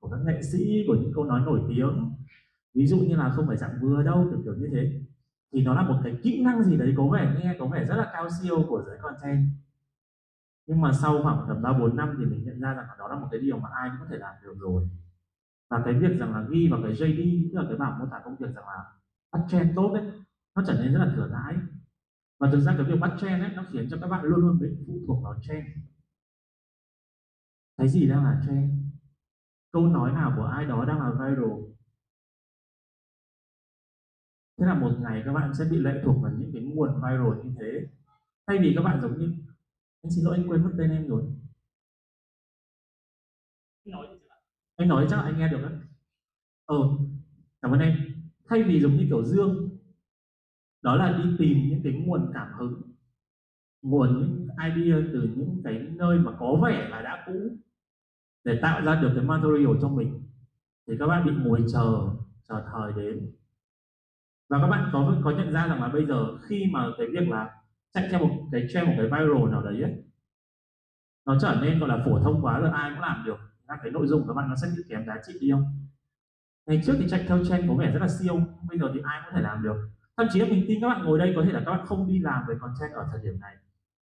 của các nghệ sĩ của những câu nói nổi tiếng. Ví dụ như là không phải dạng vừa đâu kiểu kiểu như thế. Thì nó là một cái kỹ năng gì đấy có vẻ nghe có vẻ rất là cao siêu của giới content. Nhưng mà sau khoảng tầm ba bốn năm thì mình nhận ra rằng đó là một cái điều mà ai cũng có thể làm được rồi và cái việc rằng là ghi vào cái JD tức là cái bảng mô tả công việc rằng là bắt trend tốt đấy nó trở nên rất là thừa thãi. Và thực ra cái việc bắt trend ấy, nó khiến cho các bạn luôn luôn bị phụ thuộc vào trend. Cái gì đang là trend? Câu nói nào của ai đó đang là viral? Thế là một ngày các bạn sẽ bị lệ thuộc vào những cái nguồn viral như thế. Thay vì các bạn giống như, anh xin lỗi, anh quên mất tên em rồi anh nói chắc là anh nghe được đấy ờ cảm ơn em thay vì giống như kiểu dương đó là đi tìm những cái nguồn cảm hứng nguồn những idea từ những cái nơi mà có vẻ là đã cũ để tạo ra được cái material cho mình thì các bạn bị ngồi chờ chờ thời đến. Và các bạn có có nhận ra rằng là bây giờ khi mà cái việc là chạy theo một cái trend một cái viral nào đấy ấy, nó trở nên gọi là phổ thông quá rồi ai cũng làm được các cái nội dung của các bạn nó sẽ bị kém giá trị đi không? Ngày trước thì chạy theo trend có vẻ rất là siêu, bây giờ thì ai cũng có thể làm được? Thậm chí là mình tin các bạn ngồi đây có thể là các bạn không đi làm về content ở thời điểm này.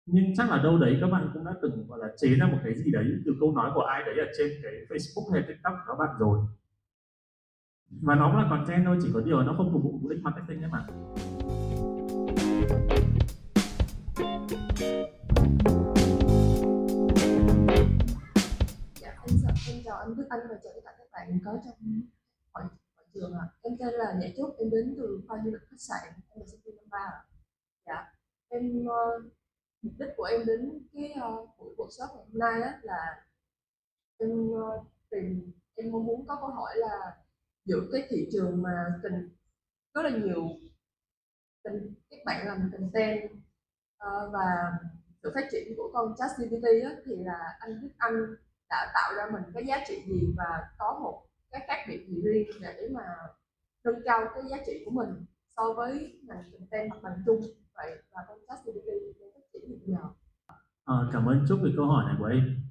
Nhưng chắc là đâu đấy các bạn cũng đã từng, gọi là, chế ra một cái gì đấy từ câu nói của ai đấy ở trên cái Facebook hay TikTok của các bạn rồi. Và nó cũng là content thôi, chỉ có điều là nó không phục vụ mục đích marketing ấy mà. Anh Đức Anh và chào tất cả các bạn có trong hội, hội trường ạ. Em tên là Nhã Trúc, em đến từ khoa du lịch khách sạn, em là sinh viên năm ba ạ. Dạ, em uh, mục đích của em đến cái buổi buổi workshop ngày hôm nay á là em uh, tìm em mong muốn có câu hỏi là giữa cái thị trường mà tình rất là nhiều tình các bạn làm content uh, và sự phát triển của con ChatGPT á, thì là anh Đức Anh đã tạo ra mình cái giá trị gì và có một cái khác biệt gì riêng để mà nâng cao cái giá trị của mình so với ngành content mặt bằng chung vậy và công tác ChatGPT đang phát triển như bây giờ à, cảm ơn chúc về câu hỏi này của em.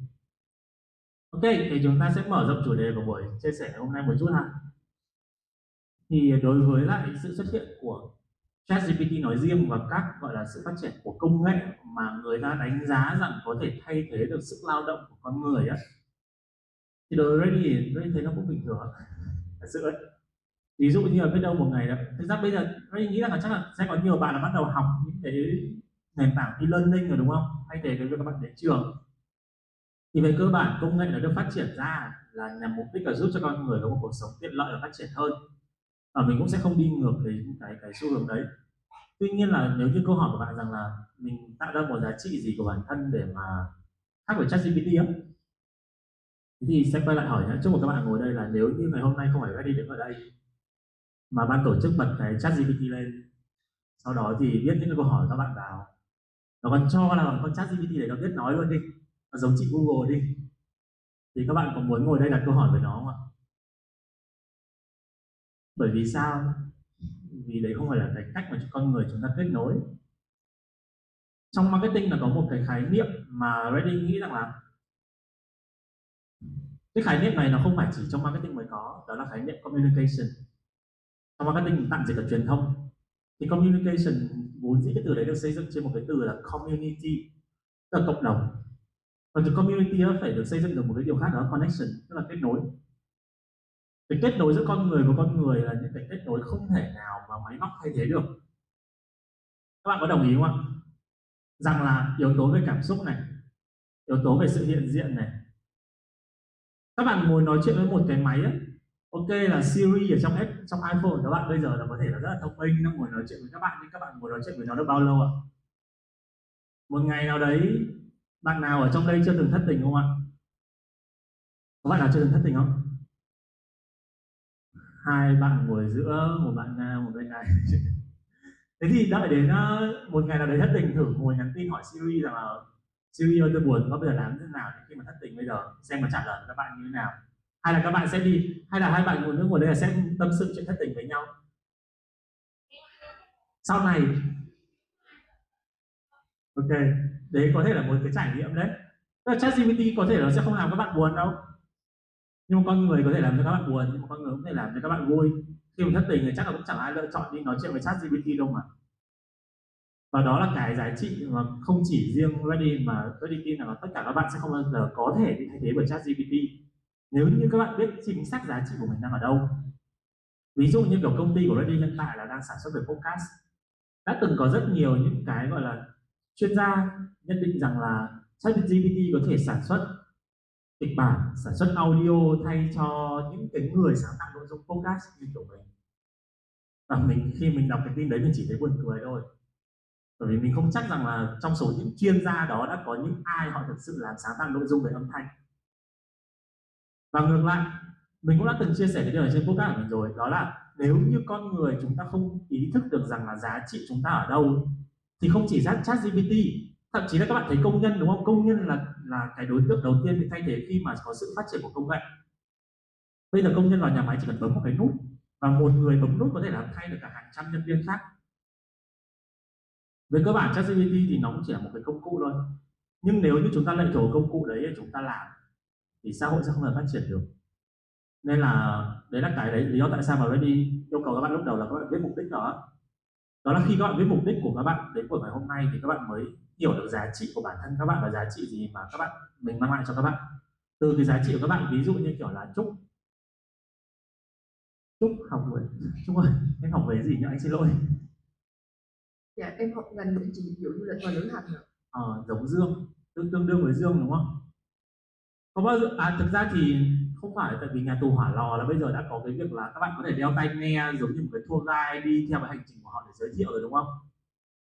Ok, thì chúng ta sẽ mở rộng chủ đề của buổi chia sẻ hôm nay một chút ha. Thì đối với lại sự xuất hiện của ChatGPT nói riêng và các gọi là sự phát triển của công nghệ mà người ta đánh giá rằng có thể thay thế được sức lao động của con người á, thì đối với thì tôi thấy nó cũng bình thường. Thật sự ấy ví dụ như là biết đâu một ngày đó, thực ra bây giờ tôi nghĩ là chắc là sẽ có nhiều bạn là bắt đầu học những cái nền tảng e-learning rồi đúng không? Thay thế cái việc các bạn đến trường. Thì về cơ bản công nghệ nó được phát triển ra là nhằm mục đích là giúp cho con người có một cuộc sống tiện lợi và phát triển hơn. Và mình cũng sẽ không đi ngược cái cái cái xu hướng đấy tuy nhiên là nếu như câu hỏi của bạn rằng là mình tạo ra một giá trị gì của bản thân để mà khác với ChatGPT á? Thì sẽ quay lại hỏi nhé chúc mừng các bạn ngồi đây là nếu như ngày hôm nay không phải ready đứng ở đây, mà ban tổ chức bật cái ChatGPT lên, sau đó thì viết những câu hỏi các bạn vào. Nó còn cho là con ChatGPT để nó biết nói luôn đi, nó giống chị Google đi. Thì các bạn có muốn ngồi đây đặt câu hỏi với nó không ạ? Bởi vì sao? Vì đấy không phải là cái cách mà con người chúng ta kết nối. Trong marketing là có một cái khái niệm mà Redding nghĩ rằng là cái khái niệm này nó không phải chỉ trong marketing mới có, đó là khái niệm communication. Trong marketing tạm dịch là truyền thông. Thì communication vốn dĩ cái từ đấy được xây dựng trên một cái từ là community, tức là cộng đồng. Và từ community nó phải được xây dựng được một cái điều khác đó là connection, tức là kết nối cái kết nối giữa con người và con người là những cái kết nối không thể nào mà máy móc thay thế được. Các bạn có đồng ý không ạ? Rằng là yếu tố về cảm xúc này yếu tố về sự hiện diện này. Các bạn ngồi nói chuyện với một cái máy ấy, ok là Siri ở trong app trong iPhone các bạn bây giờ là có thể là rất là thông minh nó ngồi nói chuyện với các bạn nhưng các bạn ngồi nói chuyện với nó được bao lâu ạ? Một ngày nào đấy bạn nào ở trong đây chưa từng thất tình không ạ? Có bạn nào chưa từng thất tình không? Hai bạn ngồi giữa, một bạn nam, một bên này. (laughs) Thế thì đợi đến ờ, một ngày nào đấy thất tình thử ngồi nhắn tin hỏi Siri rằng là, Siri ơi, tôi buồn, có bây giờ làm thế nào khi mà thất tình bây giờ? Xem mà trả lời các bạn như thế nào. Hay là các bạn sẽ đi, hay là hai bạn ngồi nước ngồi đây là sẽ tâm sự chuyện thất tình với nhau? Sau này. Ok, đấy có thể là một cái trải nghiệm đấy. Chat GPT ChatGPT có thể nó sẽ không làm các bạn buồn đâu nhưng mà con người có thể làm cho các bạn buồn, nhưng mà con người cũng có thể làm cho các bạn vui. Khi mà thất tình thì chắc là cũng chẳng ai lựa chọn đi nói chuyện với chat GPT đâu mà. Và đó là cái giá trị mà không chỉ riêng Ready mà Ready tin là tất cả các bạn sẽ không bao giờ có thể bị thay thế bởi ChatGPT. Nếu như các bạn biết chính xác giá trị của mình đang ở đâu. Ví dụ như kiểu công ty của Ready hiện tại là đang sản xuất về podcast. Đã từng có rất nhiều những cái, gọi là, chuyên gia nhận định rằng là ChatGPT có thể sản xuất kịch bản sản xuất audio thay cho những cái người sáng tạo nội dung podcast như kiểu mình. Và mình, khi mình đọc cái tin đấy mình chỉ thấy buồn cười thôi. Bởi vì mình không chắc rằng là trong số những chuyên gia đó đã có những ai họ thực sự làm sáng tạo nội dung về âm thanh. Và ngược lại, mình cũng đã từng chia sẻ cái điều này trên podcast của mình rồi, đó là nếu như con người chúng ta không ý thức được rằng là giá trị chúng ta ở đâu, thì không chỉ chat GPT thậm chí là các bạn thấy công nhân, đúng không? Công nhân là là cái đối tượng đầu tiên bị thay thế khi mà có sự phát triển của công nghệ. Bây giờ công nhân vào nhà máy chỉ cần bấm một cái nút và một người bấm nút có thể làm thay được cả hàng trăm nhân viên khác. Về cơ bản ChatGPT thì nó cũng chỉ là một cái công cụ thôi. Nhưng nếu như chúng ta lệ thuộc công cụ đấy để chúng ta làm, thì xã hội sẽ không thể phát triển được. Nên là đấy là cái đấy, lý do tại sao mà Ready yêu cầu các bạn lúc đầu là các bạn biết mục đích đó. Đó là khi các bạn biết mục đích của các bạn đến buổi ngày hôm nay thì các bạn mới hiểu được giá trị của bản thân các bạn và giá trị gì mà các bạn mình mang lại cho các bạn. Từ cái giá trị của các bạn ví dụ như kiểu là chúc chúc học về chúc ơi em học về gì nhỉ? Anh xin lỗi. Dạ em học ngành quản trị dịch vụ du lịch và lữ hành ạ ờ, giống dương tương tương đương với dương đúng không? Có bao giờ à thực ra thì không phải tại vì nhà tù hỏa lò là bây giờ đã có cái việc là các bạn có thể đeo tai nghe giống như một cái tour guide đi theo cái hành trình của họ để giới thiệu rồi đúng không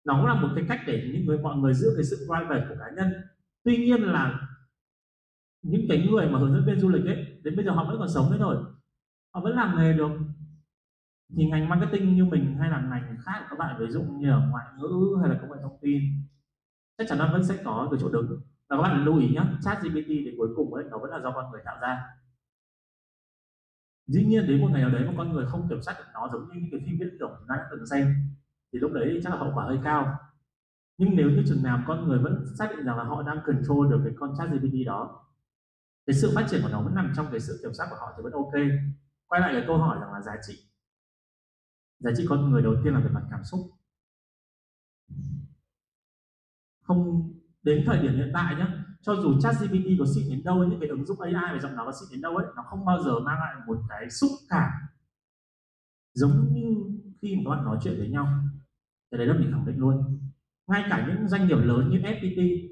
nó cũng là một cái cách để những người mọi người giữ cái sự private của cá nhân. Tuy nhiên là những cái người mà hướng dẫn viên du lịch ấy đến bây giờ họ vẫn còn sống đấy thôi. Họ vẫn làm nghề được. Thì ngành marketing như mình hay là ngành khác của các bạn ví dụ như là ngoại ngữ hay là công nghệ thông tin chắc chắn nó vẫn sẽ có cái chỗ đứng. Và các bạn lưu ý nhé chat GPT thì cuối cùng ấy nó vẫn là do con người tạo ra. Dĩ nhiên đến một ngày nào đấy mà con người không kiểm soát được nó giống như những cái phim viễn tưởng chúng ta đã từng xem thì lúc đấy chắc là hậu quả hơi cao. Nhưng nếu như chừng nào con người vẫn xác định rằng là họ đang control được cái con chat GPT đó, cái sự phát triển của nó vẫn nằm trong cái sự kiểm soát của họ thì vẫn ok. Quay lại cái câu hỏi rằng là giá trị. Giá trị con người đầu tiên là về mặt cảm xúc. Không, đến thời điểm hiện tại nhé cho dù chat GPT có xịn đến đâu, những cái ứng dụng AI về giọng nói có xịn đến đâu ấy, nó không bao giờ mang lại một cái xúc cảm giống như khi mà các bạn nói chuyện với nhau thì đấy là mình khẳng định luôn. Ngay cả những doanh nghiệp lớn như FPT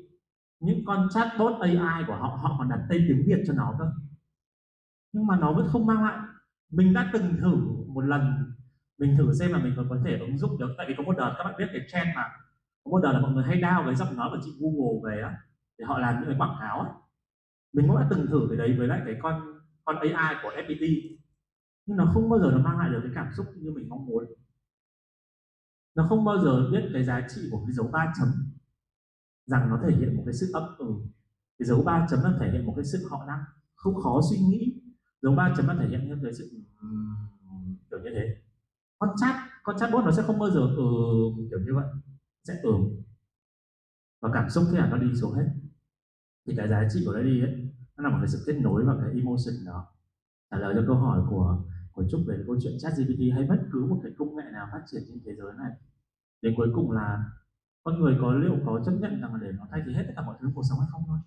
những con chatbot AI của họ họ còn đặt tên tiếng Việt cho nó cơ. Nhưng mà nó vẫn không mang lại. Mình đã từng thử một lần. Mình thử xem là mình còn có thể ứng dụng được. Tại vì có một đợt các bạn biết cái trend mà, có một đợt là mọi người hay đao cái giọng nói của chị Google về á, để họ làm những cái quảng cáo á. Mình cũng đã từng thử cái đấy với lại cái con con AI của FPT nhưng nó không bao giờ nó mang lại được cái cảm xúc như mình mong muốn nó không bao giờ biết cái giá trị của cái dấu ba chấm rằng nó thể hiện một cái sự ấp ừ. Cái dấu ba chấm nó thể hiện một cái sự họ đang không khó suy nghĩ. Dấu ba chấm nó thể hiện như cái sự ừ, kiểu như thế. Con chat, con chatbot nó sẽ không bao giờ ừ kiểu như vậy. Sẽ ừ. Và cảm xúc thế là nó đi xuống hết. Thì cái giá trị của nó đi ấy, nó là một cái sự kết nối và cái emotion đó. Trả lời cho câu hỏi của của Trúc về câu chuyện chat GPT hay bất cứ một cái công nghệ nào phát triển trên thế giới này. Đến cuối cùng là con người có liệu có chấp nhận rằng là để nó thay thế hết tất cả mọi thứ cuộc sống hay không thôi?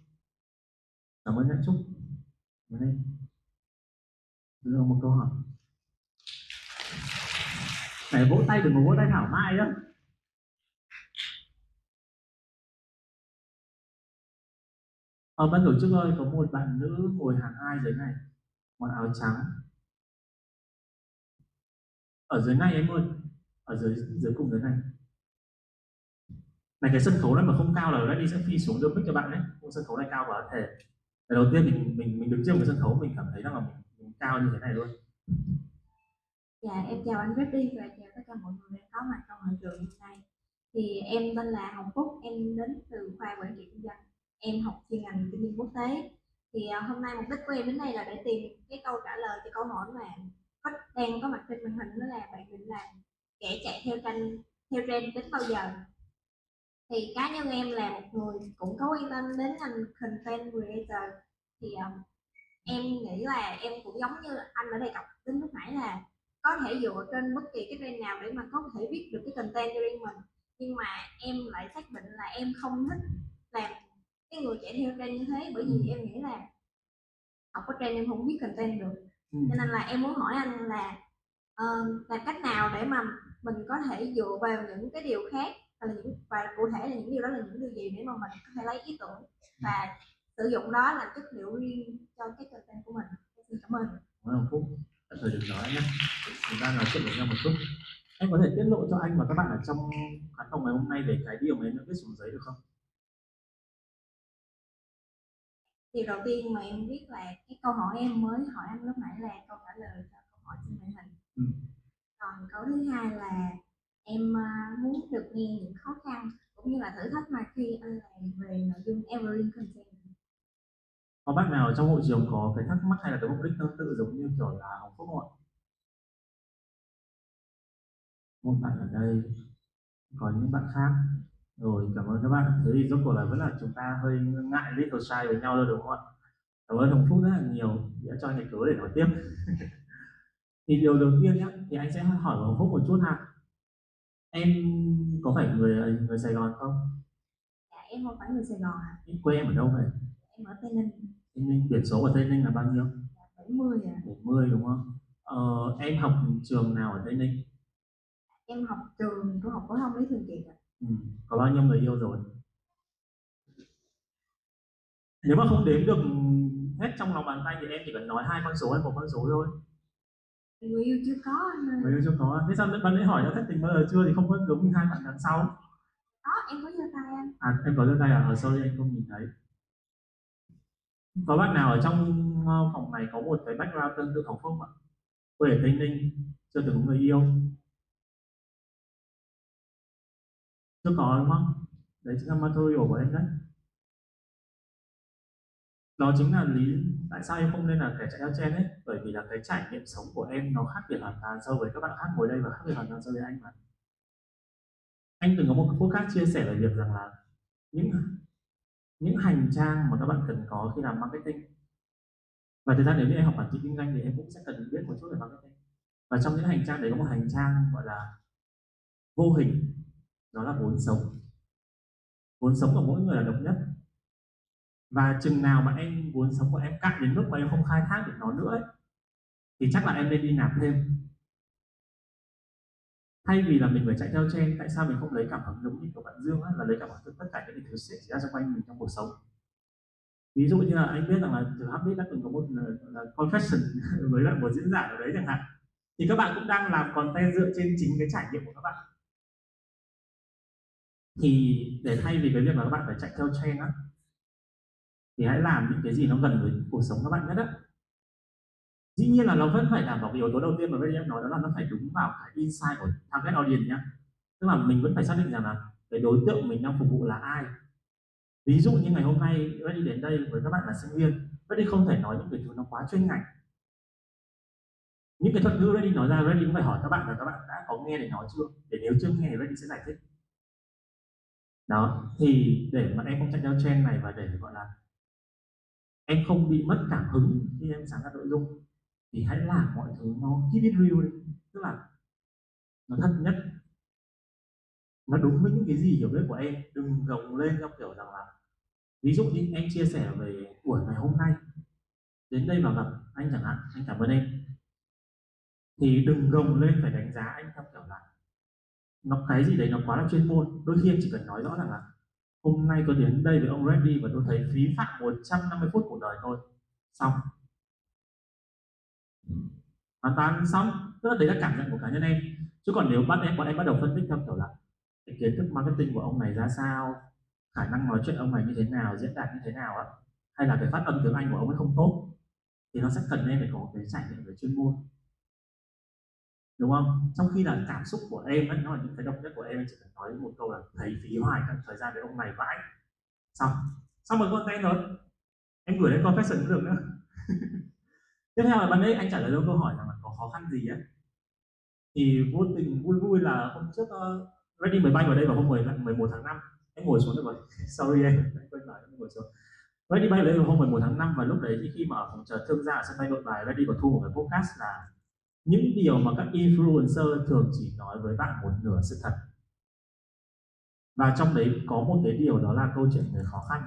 Cảm ơn nhã Trúc. Đến đây. Đưa một câu hỏi. Phải vỗ tay đừng có vỗ tay thảo mai nhá ở ban tổ chức ơi, có một bạn nữ ngồi hàng hai dưới này? Mặc áo trắng ở dưới này em ơi ở dưới dưới cùng dưới này này cái sân khấu này mà không cao là đi sẽ phi xuống đưa mic cho bạn đấy không sân khấu này cao quá thể Lần đầu tiên mình mình mình đứng trên cái sân khấu mình cảm thấy rằng là mình, mình cao như thế này luôn Dạ, em chào anh Reddy và chào tất cả mọi người đang có mặt trong hội trường hôm nay. Thì em tên là Hồng Phúc, em đến từ khoa quản trị kinh doanh. Em học chuyên ngành kinh doanh quốc tế. Thì ờ, hôm nay mục đích của em đến đây là để tìm cái câu trả lời cho câu hỏi mà có đang có mặt trên màn hình đó là bạn định làm kẻ chạy theo tranh theo trend đến bao giờ. Thì cá nhân em là một người cũng có quan tâm đến ngành content creator. Thì um, em nghĩ là em cũng giống như anh đã đề cập đến lúc nãy là có thể dựa trên bất kỳ cái trend nào để mà có thể viết được cái content cho riêng mình. Nhưng mà em lại xác định là em không thích làm cái người chạy theo trend như thế bởi vì em nghĩ là học có trend em không biết content được. Ừ. cho nên là em muốn hỏi anh là uh, làm cách nào để mà mình có thể dựa vào những cái điều khác? Là những và cụ thể là những điều đó là những điều gì để mà mình có thể lấy ý tưởng và sử dụng đó làm chất liệu riêng cho cái content của mình? Xin cảm ơn. Cảm ơn Phúc. Tạm thời đừng nói nhé. Chúng ta nói chuyện với nhau một chút. Em có thể tiết lộ cho anh và các bạn ở trong khán phòng ngày hôm nay về cái điều mà em đã viết xuống giấy được không điều đầu tiên mà em biết là cái câu hỏi em mới hỏi anh lúc nãy là câu trả lời cho câu hỏi trên màn hình. Ừ. còn câu thứ hai là em à, muốn được nghe những khó khăn cũng như là thử thách mà khi anh làm về nội dung evergreen content. Có bạn nào trong hội trường có cái thắc mắc hay là cái mục đích tương tự giống như kiểu là Hồng Phúc không ạ? Một bạn ở đây có những bạn khác rồi cảm ơn các bạn. Thế thì rốt cuộc là vẫn là chúng ta hơi ngại little shy với nhau thôi đúng không ạ? Cảm ơn Hồng Phúc rất là nhiều đã cho anh cái cớ để nói tiếp. (laughs) Thì điều đầu tiên nhé thì anh sẽ hỏi Hồng Phúc một chút ha. Em có phải người người Sài Gòn không? Dạ em không phải người Sài Gòn à quê em ở đâu vậy? Em ở Tây Ninh. Tây Ninh biển số ở Tây Ninh là bao nhiêu? Dạ, 70 à 70 đúng không? Ờ, em học trường nào ở Tây Ninh? Em học trường trung học phổ thông Lý Thường Kiệt ạ ừ. có bao nhiêu người yêu rồi? Nếu mà không đếm được hết trong lòng bàn tay thì em chỉ cần nói hai con số hay một con số thôi. Người yêu chưa có anh người yêu chưa có. Thế sao bạn ấy hỏi đã thất tình bao giờ chưa thì không có giống như hai bạn đằng sau? Có em có giơ tay anh. À em có giơ tay à? Ờ sorry anh không nhìn thấy. Có bạn nào ở trong ờ, phòng này có một cái background tương tự Hồng Phúc ạ? Quê ở Tây Ninh chưa từng có người yêu chưa có đúng không? Đấy chính là material của em đấy. Đó chính là lý, tại sao em không nên là kẻ chạy theo trend ấy? Bởi vì là cái trải nghiệm sống của em nó khác biệt hoàn toàn so với các bạn khác ngồi đây và khác biệt hoàn toàn so với anh mà. Anh từng có một podcast chia sẻ về việc rằng là những những hành trang mà các bạn cần có khi làm marketing. Và thực ra nếu như em học quản trị kinh doanh thì em cũng sẽ cần biết một chút về marketing. Và trong những hành trang đấy có một hành trang gọi là vô hình đó là vốn sống. Vốn sống của mỗi người là độc nhất. Và chừng nào mà em vốn sống của em cạn đến mức mà em không khai thác được nó nữa ấy, thì chắc là em nên đi nạp thêm. Thay vì là mình phải chạy theo trend tại sao mình không lấy cảm hứng giống như của bạn Dương ấy, là lấy cảm hứng từ tất cả những thứ xảy ra xung quanh mình trong cuộc sống? Ví dụ như là anh biết rằng là từ Habit đã từng có một là, là confession (laughs) với lại một diễn giả ở đấy chẳng hạn. Thì các bạn cũng đang làm content dựa trên chính cái trải nghiệm của các bạn thì để thay vì cái việc là các bạn phải chạy theo trend á, thì hãy làm những cái gì nó gần với cuộc sống các bạn nhất á. Dĩ nhiên là nó vẫn phải đảm bảo cái yếu tố đầu tiên mà em nói, đó là nó phải đúng vào cái insight của target audience nhá. Tức là mình vẫn phải xác định rằng là cái đối tượng mình đang phục vụ là ai. Ví dụ như ngày hôm nay Reddy đến đây với các bạn là sinh viên Reddy không thể nói những cái thứ nó quá chuyên ngành. Những cái thuật ngữ Reddy nói ra Reddy cũng phải hỏi các bạn là các bạn đã có nghe để nói chưa? Để nếu chưa nghe thì Reddy sẽ giải thích đó, thì để mà em không chạy theo trend này và để, gọi là, em không bị mất cảm hứng khi em sáng tạo nội dung, thì hãy làm mọi thứ nó keep it real đi. Tức là nó thật nhất. Nó đúng với những cái gì hiểu biết của em. Đừng gồng lên theo kiểu rằng là, ví dụ như em chia sẻ về buổi ngày hôm nay, đến đây mà gặp anh chẳng hạn, anh cảm ơn em. Thì đừng gồng lên phải đánh giá anh theo kiểu là nó cái gì đấy nó quá là chuyên môn. Đôi khi em chỉ cần nói rõ rằng là, hôm nay tôi đến đây với ông Reddy và tôi thấy phí phạm 150 phút của đời tôi xong. Hoàn toàn xong. Tức là đấy là cảm nhận của cá nhân em. Chứ còn nếu bắt em, bọn em bắt đầu phân tích theo kiểu là kiến thức marketing của ông này ra sao? Khả năng nói chuyện ông này như thế nào? Diễn đạt như thế nào á? Hay là cái phát âm tiếng anh của ông ấy không tốt, thì nó sẽ cần em phải có cái trải nghiệm về chuyên môn đúng không? Trong khi là cảm xúc của em ấy, nó là những cái độc nhất của em chỉ cần nói một câu là thấy phí hoài các thời gian với ông này vãi xong. Xong rồi con content rồi. Em gửi lên confession cũng được nữa. (laughs) Tiếp theo là bạn ấy anh trả lời câu hỏi rằng là có khó khăn gì ấy thì vô tình vui vui là hôm trước uh, Ready mới bay vào đây vào hôm 10, 11 tháng 5 em ngồi xuống được rồi. (laughs) Sorry em anh quên nói em ngồi xuống. Ready bay vào đây vào hôm 11 tháng 5 và lúc đấy thì khi mà ở phòng chờ thương gia ở sân bay nội bài Ready có thu một cái podcast là những điều mà các influencer thường chỉ nói với bạn một nửa sự thật. Và trong đấy có một cái điều đó là câu chuyện về khó khăn.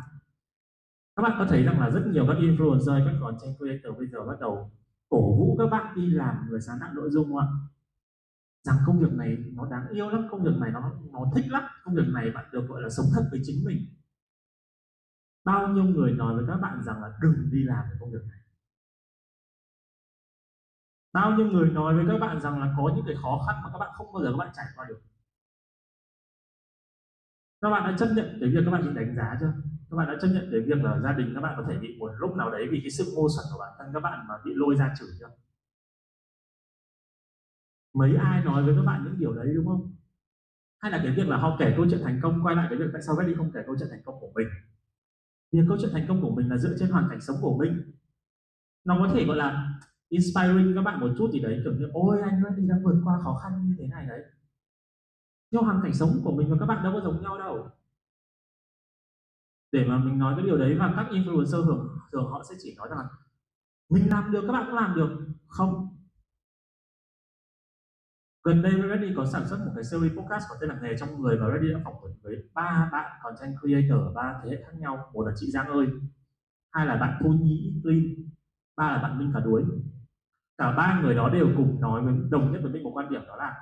Các bạn có thấy rằng là rất nhiều các influencer, các content creator bây giờ bắt đầu cổ vũ các bạn đi làm người sáng tạo nội dung không ạ? Rằng công việc này nó đáng yêu lắm, công việc này nó nó thích lắm, công việc này bạn được gọi là sống thật với chính mình. Bao nhiêu người nói với các bạn rằng là đừng đi làm cái công việc này bao nhiêu người nói với các bạn rằng là có những cái khó khăn mà các bạn không bao giờ các bạn trải qua được? Các bạn đã chấp nhận cái việc các bạn bị đánh giá chưa? Các bạn đã chấp nhận cái việc là gia đình các bạn có thể bị một lúc nào đấy vì cái sự ngu xuẩn của bản thân các bạn mà bị lôi ra chửi chưa? Mấy ai nói với các bạn những điều đấy, đúng không? Hay là cái việc là họ kể câu chuyện thành công, quay lại cái việc tại sao Betty không kể câu chuyện thành công của mình? Vì câu chuyện thành công của mình là dựa trên hoàn cảnh sống của mình. Nó có thể gọi là inspiring các bạn một chút thì đấy, kiểu như, ôi, anh Reddy đang vượt qua khó khăn như thế này đấy. Nhưng hoàn cảnh sống của mình và các bạn đâu có giống nhau đâu. Để mà mình nói cái điều đấy và các influencer thường thường họ sẽ chỉ nói rằng là, mình làm được, các bạn cũng làm được không? Gần đây Reddy có sản xuất một cái series podcast có tên là nghề trong người và Reddy đã phỏng vấn với ba bạn content creator ở ba thế hệ khác nhau. Một là chị Giang ơi, hai là bạn Thu Nhi Clean ba là bạn Minh Cả Đuối cả ba người đó đều cùng nói với, đồng nhất với mình một quan điểm đó là,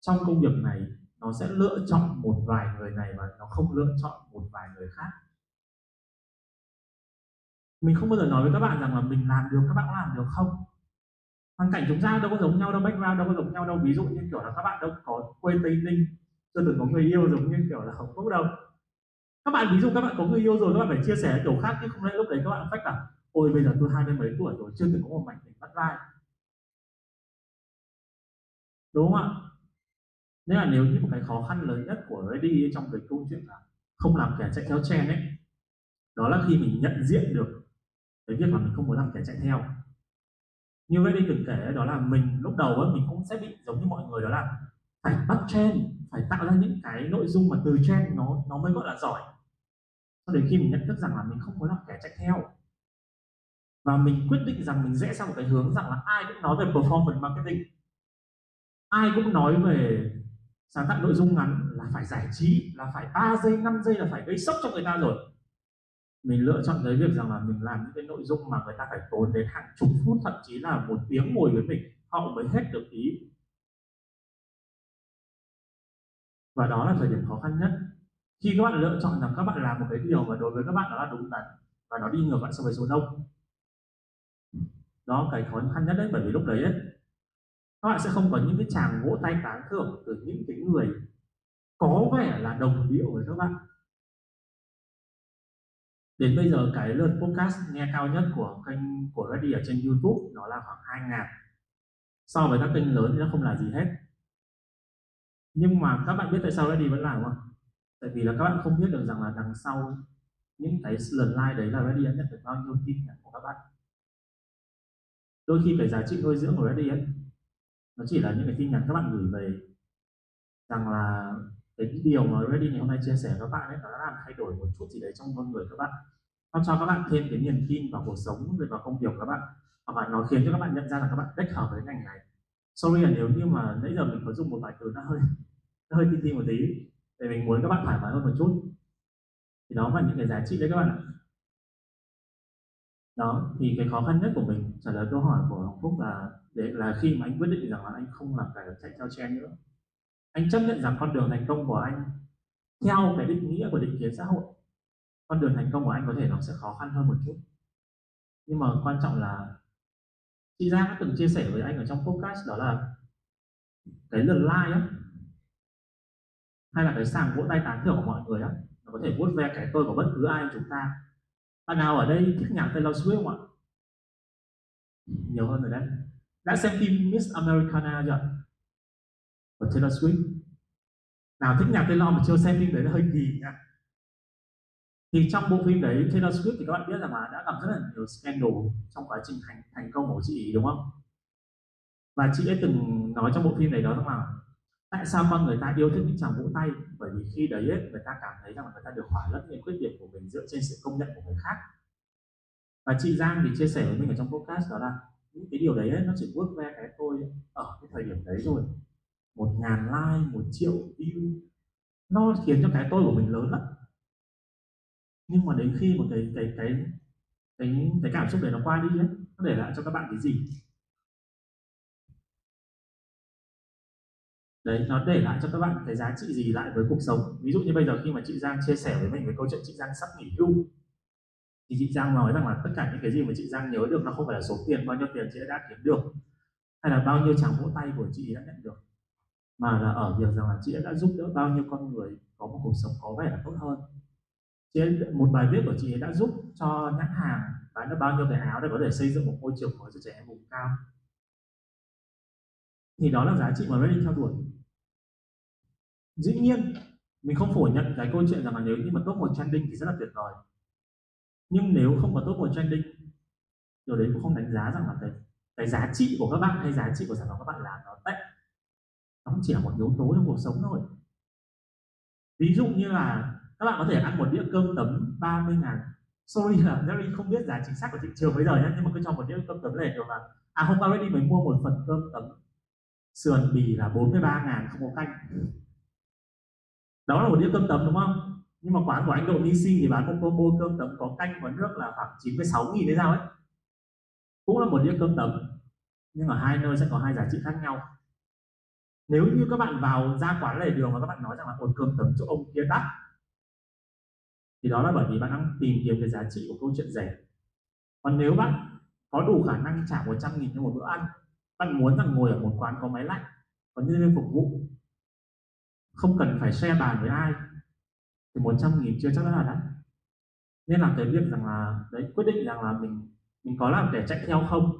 trong công việc này, nó sẽ lựa chọn một vài người này và nó không lựa chọn một vài người khác. Mình không bao giờ nói với các bạn rằng là mình làm được, các bạn có làm được không? Hoàn cảnh chúng ta đâu có giống nhau đâu, background đâu có giống nhau đâu. Ví dụ như kiểu là các bạn đâu có quê tây ninh, chưa từng có người yêu, giống như kiểu là hồng phúc đâu. Các bạn, ví dụ các bạn có người yêu rồi, các bạn phải chia sẻ kiểu khác, chứ không lẽ lúc đấy các bạn phách là ôi, bây giờ tôi hai mươi mấy tuổi rồi, chưa từng có một mảnh tình bắt vai đúng không ạ? Nên là nếu như một cái khó khăn lớn nhất của ready trong cái câu chuyện là không làm kẻ chạy theo trend ấy đó là khi mình nhận diện được cái việc mà mình không muốn làm kẻ chạy theo. Như vậy đi từng kể đó là mình lúc đầu ấy, mình cũng sẽ bị giống như mọi người đó là phải bắt trend phải tạo ra những cái nội dung mà từ trend nó nó mới gọi là giỏi. Cho đến khi mình nhận thức rằng là mình không muốn làm kẻ chạy theo. Và mình quyết định rằng mình rẽ sang một cái hướng rằng là ai cũng nói về performance marketing ai cũng nói về sáng tạo nội dung ngắn là phải giải trí là phải 3 giây 5 giây là phải gây sốc cho người ta rồi. Mình lựa chọn cái việc rằng là mình làm những cái nội dung mà người ta phải tốn đến hàng chục phút thậm chí là một tiếng ngồi với mình họ mới hết được ý. Và đó là thời điểm khó khăn nhất. Khi các bạn lựa chọn rằng các bạn làm một cái điều mà đối với các bạn đó là đúng đắn và nó đi ngược lại so với số đông đó cái khó khăn nhất đấy bởi vì lúc đấy ấy, các bạn sẽ không có những cái chàng vỗ tay tán thưởng từ những cái người có vẻ là đồng điệu với các bạn. Đến bây giờ cái lượt podcast nghe cao nhất của kênh, của Reddy ở trên YouTube nó là khoảng 2 ngàn. So với các kênh lớn thì nó không là gì hết. Nhưng mà các bạn biết tại sao Reddy vẫn làm không? Tại vì là các bạn không biết được rằng là đằng sau những cái lần like đấy là Reddy đã nhận được bao nhiêu tin nhắn của các bạn. Đôi khi cái giá trị nuôi dưỡng của Reddy ấy nó chỉ là những cái tin nhắn các bạn gửi về. Rằng là cái điều mà Ready ngày hôm nay chia sẻ với các bạn ấy, nó đã làm thay đổi một chút gì đấy trong con người các bạn. Nó cho các bạn thêm cái niềm tin vào cuộc sống rồi vào công việc của các bạn. Hoặc là nó khiến cho các bạn nhận ra là các bạn đích hợp với ngành này. Sorry là nếu như mà nãy giờ mình có dùng một vài từ nó hơi nó hơi tin tin một tí để mình muốn các bạn thoải mái hơn một chút. Thì đó là những cái giá trị đấy các bạn ạ. Đó, thì cái khó khăn nhất của mình, trả lời câu hỏi của Hồng Phúc là để là khi mà anh quyết định rằng là anh không làm cái chạy theo trend nữa, anh chấp nhận rằng con đường thành công của anh theo cái định nghĩa của định kiến xã hội, con đường thành công của anh có thể nó sẽ khó khăn hơn một chút. Nhưng mà quan trọng là chị Giang đã từng chia sẻ với anh ở trong podcast đó là cái lần like á, hay là cái sàng vỗ tay tán thưởng của mọi người á, nó có thể vuốt ve cái tôi của bất cứ ai chúng ta. Bạn nào ở đây thích nhạc Taylor Swift không ạ? Nhiều hơn rồi đấy đã xem phim Miss Americana chưa? Của Taylor Swift. Nào thích nhạc Taylor mà chưa xem phim đấy là hơi kỳ nha. Thì trong bộ phim đấy Taylor Swift thì các bạn biết rằng là đã gặp rất là nhiều scandal trong quá trình thành thành công của chị đúng không? Và chị ấy từng nói trong bộ phim này đó rằng là tại sao con người ta yêu thích những chàng vỗ tay? Bởi vì khi đấy ấy, người ta cảm thấy rằng là người ta được khỏa lấp những khuyết điểm của mình dựa trên sự công nhận của người khác. Và chị Giang thì chia sẻ với mình ở trong podcast đó là những cái điều đấy ấy, nó chỉ bước ra cái tôi ở cái thời điểm đấy rồi. Một ngàn like một triệu view nó khiến cho cái tôi của mình lớn lắm. Nhưng mà đến khi một cái cái cái cái cái cảm xúc đấy nó qua đi ấy nó để lại cho các bạn cái gì? Đấy nó để lại cho các bạn cái giá trị gì lại với cuộc sống. Ví dụ như bây giờ khi mà chị Giang chia sẻ với mình về câu chuyện chị Giang sắp nghỉ hưu thì chị Giang nói rằng là tất cả những cái gì mà chị Giang nhớ được nó không phải là số tiền, bao nhiêu tiền chị đã kiếm được, hay là bao nhiêu tràng vỗ tay của chị đã nhận được, mà là ở việc rằng là chị đã giúp đỡ bao nhiêu con người có một cuộc sống có vẻ là tốt hơn. Chị một bài viết của chị đã giúp cho nhãn hàng bán được bao nhiêu cái áo để có thể xây dựng một môi trường mới cho trẻ em vùng cao. Thì đó là giá trị mà Reddit theo đuổi. Dĩ nhiên, mình không phủ nhận cái câu chuyện rằng là nếu như mà top một trending thì rất là tuyệt vời nhưng nếu không có top một trending điều đấy cũng không đánh giá rằng là cái cái giá trị của các bạn hay giá trị của sản phẩm các bạn làm nó tệ. Nó cũng chỉ là một yếu tố trong cuộc sống thôi. Ví dụ như là các bạn có thể ăn một đĩa cơm tấm 30 ngàn. Sorry là Jerry không biết giá chính xác của thị trường bây giờ nhé nhưng mà cứ cho một đĩa cơm tấm này được là à hôm qua đi mới mua một phần cơm tấm sườn bì là 43 ngàn không có canh. Đó là một đĩa cơm tấm, đúng không? Nhưng mà quán của anh Độ DC thì bán một combo cơm tấm có canh và nước là khoảng 96 nghìn đấy sao ấy. Cũng là một đĩa cơm tấm, nhưng ở hai nơi sẽ có hai giá trị khác nhau. Nếu như các bạn vào ra quán lề đường và các bạn nói rằng là một cơm tấm chỗ ông kia đắt. Thì đó là bởi vì bạn đang tìm kiếm cái giá trị của câu chuyện rẻ. Còn nếu bạn có đủ khả năng trả 100 nghìn cho một bữa ăn, bạn muốn rằng ngồi ở một quán có máy lạnh, có nhân viên phục vụ, không cần phải share bàn với ai thì 400 nghìn chưa chắc đã là đắt. Nên là cái việc rằng là, đấy, quyết định rằng là mình mình có làm để chạy theo không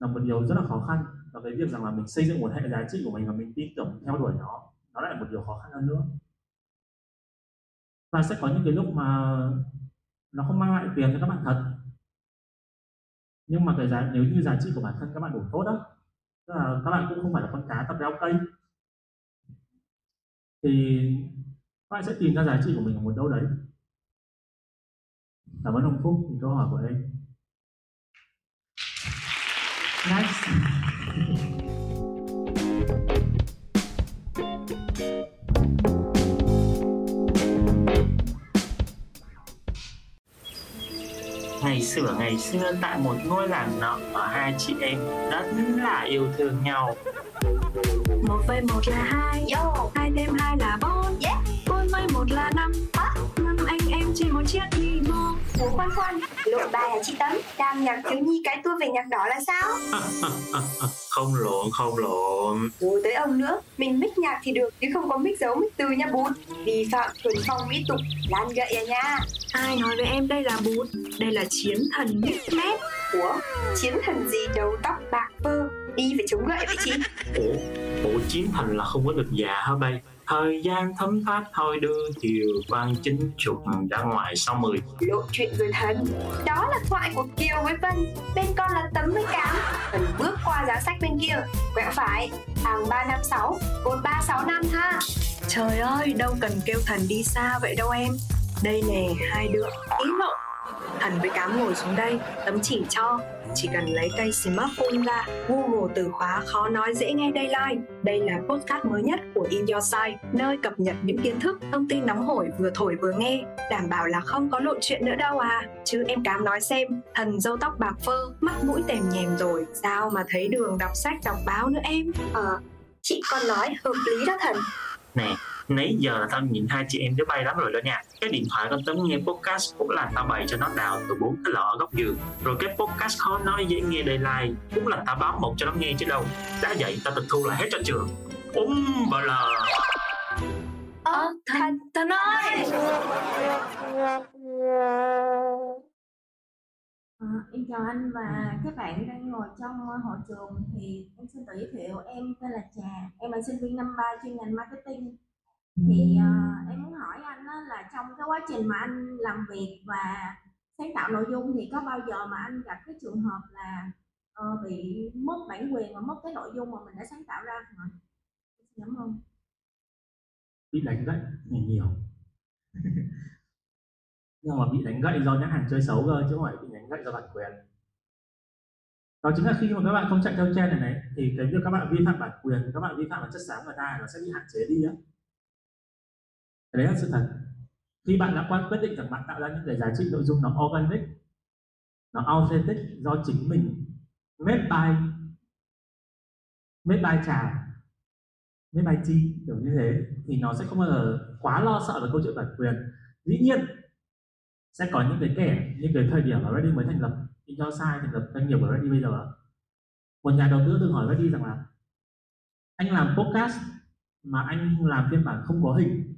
là một điều rất là khó khăn. Và cái việc rằng là mình xây dựng một hệ giá trị của mình và mình tin tưởng theo đuổi nó nó lại là một điều khó khăn hơn nữa. Và sẽ có những cái lúc mà nó không mang lại tiền cho các bạn thật. Nhưng mà cái giá, nếu như giá trị của bản thân các bạn đủ tốt đó tức là các bạn cũng không phải là con cá tập leo cây, thì các bạn sẽ tìm ra giá trị của mình ở một đâu đấy. Cảm ơn ông Phúc vì câu hỏi của em. Next. Ngày xưa ngày xưa tại một ngôi làng nọ ở hai chị em rất là yêu thương nhau. Một phẩy một là hai Yo, hai thêm hai là bốn Yeah. Bốn phẩy một là năm năm anh em trên một chiếc đi mô Ủa khoan khoan, lộ bài hả chị Tấm? Đàm nhạc thiếu nhi cái tua về nhạc đỏ là sao? (laughs) không lộn không lộn Rồi tới ông nữa, mình mix nhạc thì được, chứ không có mix dấu mix từ nha bút. Vi phạm thuần phong mỹ tục, lan gậy à nha. ai nói với em đây là bút đây là chiến thần mix mép Ủa, chiến thần gì đầu tóc bạc phơ, đi phải chống gậy vậy chị? ủa ủa chiến thành là không có được già hả bay thời gian thấm thoát thôi đưa chiều quan chính trục ra ngoài sau mười Lộ chuyện rồi thần. Đó là thoại của Kiều với Vân, bên con là Tấm với Cám. Cần bước qua giá sách bên kia, quẹo phải, hàng 356, cột 365 ha. trời ơi đâu cần kêu thần đi xa vậy đâu em. Đây nè hai đứa. Ý lộ thần với cám ngồi xuống đây tấm chỉ cho. Chỉ cần lấy cây smartphone ra google từ khóa khó nói dễ nghe đây like đây là podcast mới nhất của in your site nơi cập nhật những kiến thức thông tin nóng hổi vừa thổi vừa nghe. Đảm bảo là không có lộn chuyện nữa đâu à. Chứ em cám nói xem thần dâu tóc bạc phơ mắt mũi tèm nhèm rồi sao mà thấy đường đọc sách đọc báo nữa em? Ờ, chị con nói hợp lý đó thần. nè nãy giờ là tao nhìn hai chị em đứa bay lắm rồi đó nha. Cái điện thoại con tấm nghe podcast cũng là tao bày cho nó đào từ bốn cái lọ ở góc giường. Rồi cái podcast khó nói dễ nghe đầy like cũng là tao báo một cho nó nghe chứ đâu. Đã vậy tao tịch thu lại hết cho trường. Úm bà lờ. Ơ thần thần ơi Ờ, em chào anh và các bạn đang ngồi trong ờ, hội trường thì em xin tự giới thiệu em tên là Trà. Em là sinh viên năm 3 chuyên ngành marketing thì ờ, em muốn hỏi anh á, là trong cái quá trình mà anh làm việc và sáng tạo nội dung thì có bao giờ mà anh gặp cái trường hợp là ờ, bị mất bản quyền và mất cái nội dung mà mình đã sáng tạo ra không ạ? Cảm ơn. bị đánh gậy thì nhiều (laughs) nhưng mà bị đánh gậy do nhãn hàng chơi xấu cơ chứ không phải bị đánh gậy do bản quyền đó chính là khi mà các bạn không chạy theo trend này này thì cái việc các bạn vi phạm bản quyền các bạn vi phạm vào chất xám người ta nó sẽ bị hạn chế đi á đấy là sự thật. Khi bạn đã quan quyết định rằng bạn tạo ra những cái giá trị nội dung nó organic, nó authentic do chính mình made by made by trà, made by chi, kiểu như thế, thì nó sẽ không bao giờ quá lo sợ về câu chuyện bản quyền. Dĩ nhiên, sẽ có những cái kẻ, những cái thời điểm mà Ready mới thành lập Injosai thành lập doanh nghiệp của Ready bây giờ một nhà đầu tư từng hỏi Ready rằng là, anh làm podcast mà anh làm phiên bản không có hình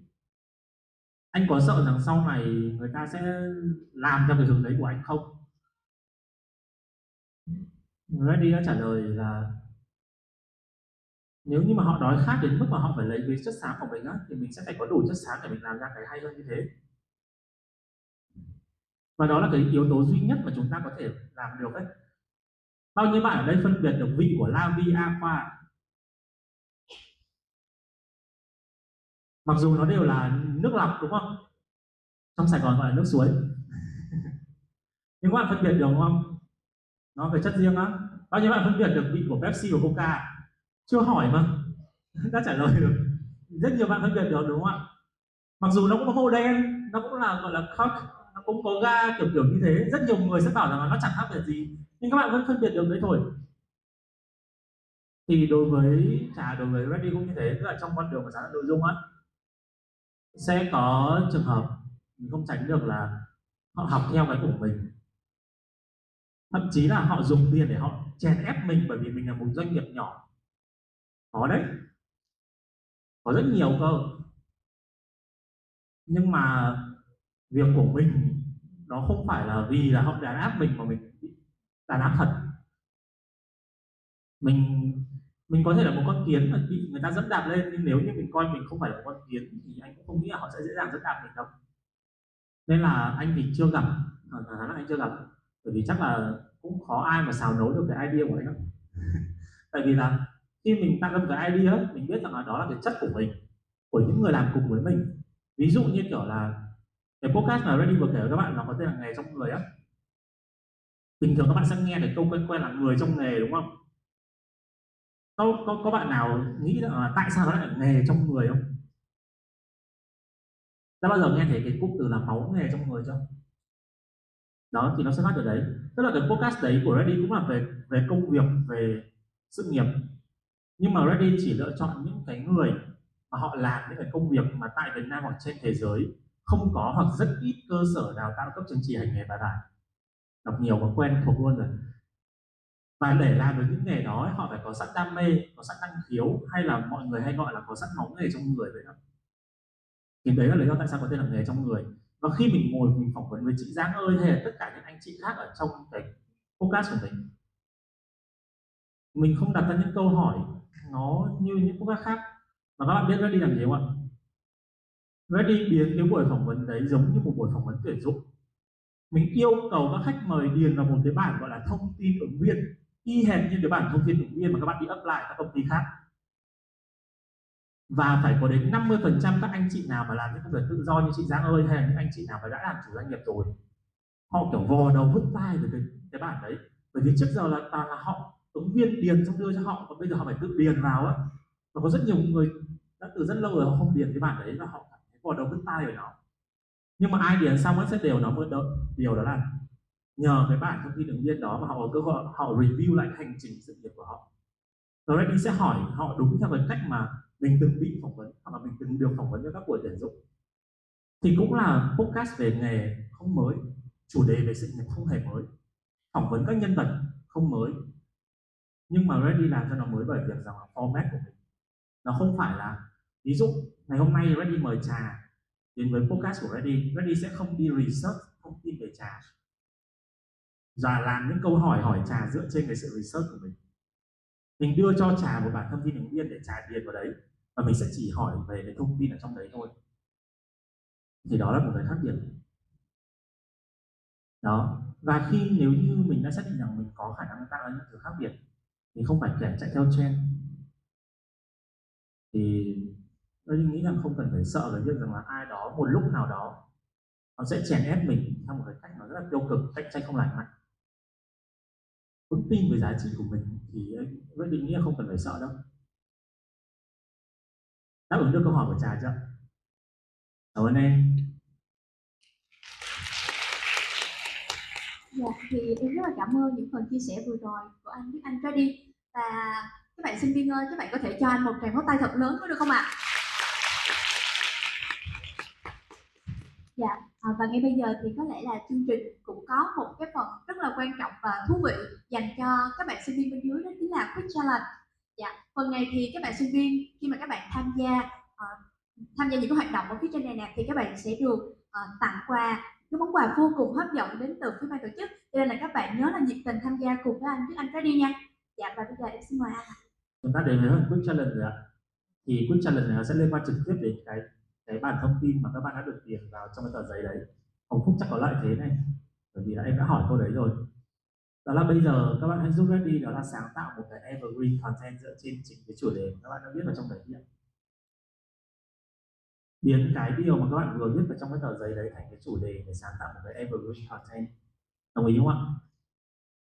anh có sợ rằng sau này người ta sẽ làm theo cái hướng đấy của anh không Ready đã trả lời là nếu như mà họ đói khát đến mức mà họ phải lấy cái chất xám của mình á, thì mình sẽ phải có đủ chất xám để mình làm ra cái hay hơn như thế và đó là cái yếu tố duy nhất mà chúng ta có thể làm được đấy. bao nhiêu bạn ở đây phân biệt được vị của La Vi Aqua mặc dù nó đều là nước lọc, đúng không? Trong Sài Gòn gọi là nước suối. (laughs) Nhưng các bạn phân biệt được không? Nó về chất riêng á. Bao nhiêu bạn phân biệt được vị của Pepsi và Coca? Chưa hỏi mà. (laughs) Đã trả lời được. Rất nhiều bạn phân biệt được, đúng không ạ? Mặc dù nó cũng có màu đen, nó cũng là, gọi là coke nó cũng có ga kiểu kiểu như thế. Rất nhiều người sẽ bảo rằng là nó chẳng khác biệt gì. Nhưng các bạn vẫn phân biệt được đấy thôi. Thì đối với trà đối với Ready cũng như thế. Tức là trong con đường của sáng tạo nội dung á sẽ có trường hợp mình không tránh được là họ học theo cái của mình. Thậm chí là họ dùng tiền để họ chèn ép mình bởi vì mình là một doanh nghiệp nhỏ. Có đấy. Có rất nhiều cơ. Nhưng mà việc của mình nó không phải là vì là họ đàn áp mình mà mình đàn áp thật. Mình mình có thể là một con kiến mà bị người ta dẫm đạp lên, nhưng nếu như mình coi mình không phải là một con kiến thì anh cũng không nghĩ là họ sẽ dễ dàng dẫm đạp mình đâu. Nên là anh thì chưa gặp à, thẳng thắn là anh chưa gặp. Bởi vì chắc là cũng khó ai mà xào nấu được cái idea của anh lắm. (laughs) Tại vì là khi mình tạo ra một cái idea, mình biết rằng là đó là cái chất của mình, của những người làm cùng với mình. Ví dụ như kiểu là cái podcast mà Ready vừa kể với các bạn, nó có tên là nghề trong người á. Bình thường các bạn sẽ nghe được câu quen quen là người trong nghề, đúng không? Có có, có bạn nào nghĩ là tại sao nó lại nghề trong người không? Đã bao giờ nghe thấy cái cụm từ là máu nghề trong người chưa? Đó thì nó sẽ phát từ đấy. Tức là cái podcast đấy của Ready cũng là về về công việc về sự nghiệp. Nhưng mà Ready chỉ lựa chọn những cái người mà họ làm những cái công việc mà tại Việt Nam hoặc trên thế giới không có hoặc rất ít cơ sở đào tạo cấp chứng chỉ hành nghề bài bản đọc nhiều và quen thuộc luôn rồi và để làm được những nghề đó họ phải có sẵn đam mê, có sẵn năng khiếu, hay là mọi người hay gọi là có sẵn máu nghề trong người vậy đó thì đấy là lý do tại sao có tên là nghề trong người. Và khi mình ngồi mình phỏng vấn với chị Giang ơi hay là tất cả những anh chị khác ở trong cái podcast của mình mình không đặt ra những câu hỏi nó như những podcast khác. Mà các bạn biết Ready làm gì không ạ? Ready biến cái buổi phỏng vấn đấy giống như một buổi phỏng vấn tuyển dụng. Mình yêu cầu các khách mời điền vào một cái bảng gọi là thông tin ứng viên y hệt như cái bản thông tin ứng viên mà các bạn đi up lại các công ty khác. Và phải có đến 50% các anh chị nào mà làm những công việc tự do như chị Giang ơi hay là những anh chị nào mà đã làm chủ doanh nghiệp rồi họ kiểu vò đầu vứt tay về cái, cái bản đấy. Bởi vì trước giờ là toàn là họ ứng viên điền xong đưa cho họ còn bây giờ họ phải tự điền vào á. Và có rất nhiều người đã từ rất lâu rồi họ không điền cái bản đấy và họ cảm thấy vò đầu vứt tay về nó nhưng mà ai điền xong sẽ đều nó một điều đó là nhờ cái bản thông tin ứng viên đó mà họ có cơ hội, họ review lại hành trình sự nghiệp của họ. Rồi sẽ hỏi họ đúng theo cái cách mà mình từng bị phỏng vấn hoặc là mình từng được phỏng vấn cho các buổi tuyển dụng. Thì cũng là podcast về nghề không mới, chủ đề về sự nghiệp không hề mới, phỏng vấn các nhân vật không mới. Nhưng mà Reddy làm cho nó mới bởi việc rằng là format của mình, nó không phải là, ví dụ, ngày hôm nay Reddy mời trà đến với podcast của Reddy Reddy sẽ không đi research thông tin về trà và làm những câu hỏi hỏi trà dựa trên cái sự research của mình. Mình đưa cho trà một bản thông tin ứng viên để trà điền vào đấy, và mình sẽ chỉ hỏi về cái thông tin ở trong đấy thôi. Thì đó là một cái khác biệt. Đó. Và khi nếu như mình đã xác định rằng mình có khả năng tạo ra những thứ khác biệt, thì không phải kẻ chạy theo trend. Thì tôi nghĩ rằng không cần phải sợ cái việc rằng là ai đó, một lúc nào đó, nó sẽ chèn ép mình theo một cái cách nó rất là tiêu cực cạnh tranh không lành mạnh vững tin về giá trị của mình thì với định nghĩa không cần phải sợ đâu đáp ứng được câu hỏi của trà chưa cảm ơn em Dạ, thì em rất là cảm ơn những phần chia sẻ vừa rồi của anh với anh Freddy và các bạn sinh viên ơi, các bạn có thể cho anh một tràng pháo tay thật lớn có được không ạ? À? Dạ, à, và ngay bây giờ thì có lẽ là chương trình cũng có một cái phần rất là quan trọng và thú vị dành cho các bạn sinh viên bên dưới đó chính là Quick Challenge. Dạ, phần này thì các bạn sinh viên khi mà các bạn tham gia uh, tham gia những cái hoạt động ở phía trên này nè thì các bạn sẽ được uh, tặng quà cái món quà vô cùng hấp dẫn đến từ phía ban tổ chức. Cho nên là các bạn nhớ là nhiệt tình tham gia cùng với anh với anh đi nha. Dạ và bây giờ em xin mời anh chúng ta đến với quick challenge rồi ạ. Thì quick challenge này sẽ liên quan trực tiếp đến cái cái bản thông tin mà các bạn đã được điền vào trong cái tờ giấy đấy. Hồng phúc chắc có lợi thế này bởi vì là em đã hỏi cô đấy rồi. Đó là bây giờ các bạn hãy giúp ready đó là sáng tạo một cái evergreen content dựa trên chính cái chủ đề mà các bạn đã viết vào trong đấy ạ biến cái điều mà các bạn vừa viết vào trong cái tờ giấy đấy thành cái chủ đề để sáng tạo một cái evergreen content. Đồng ý không ạ?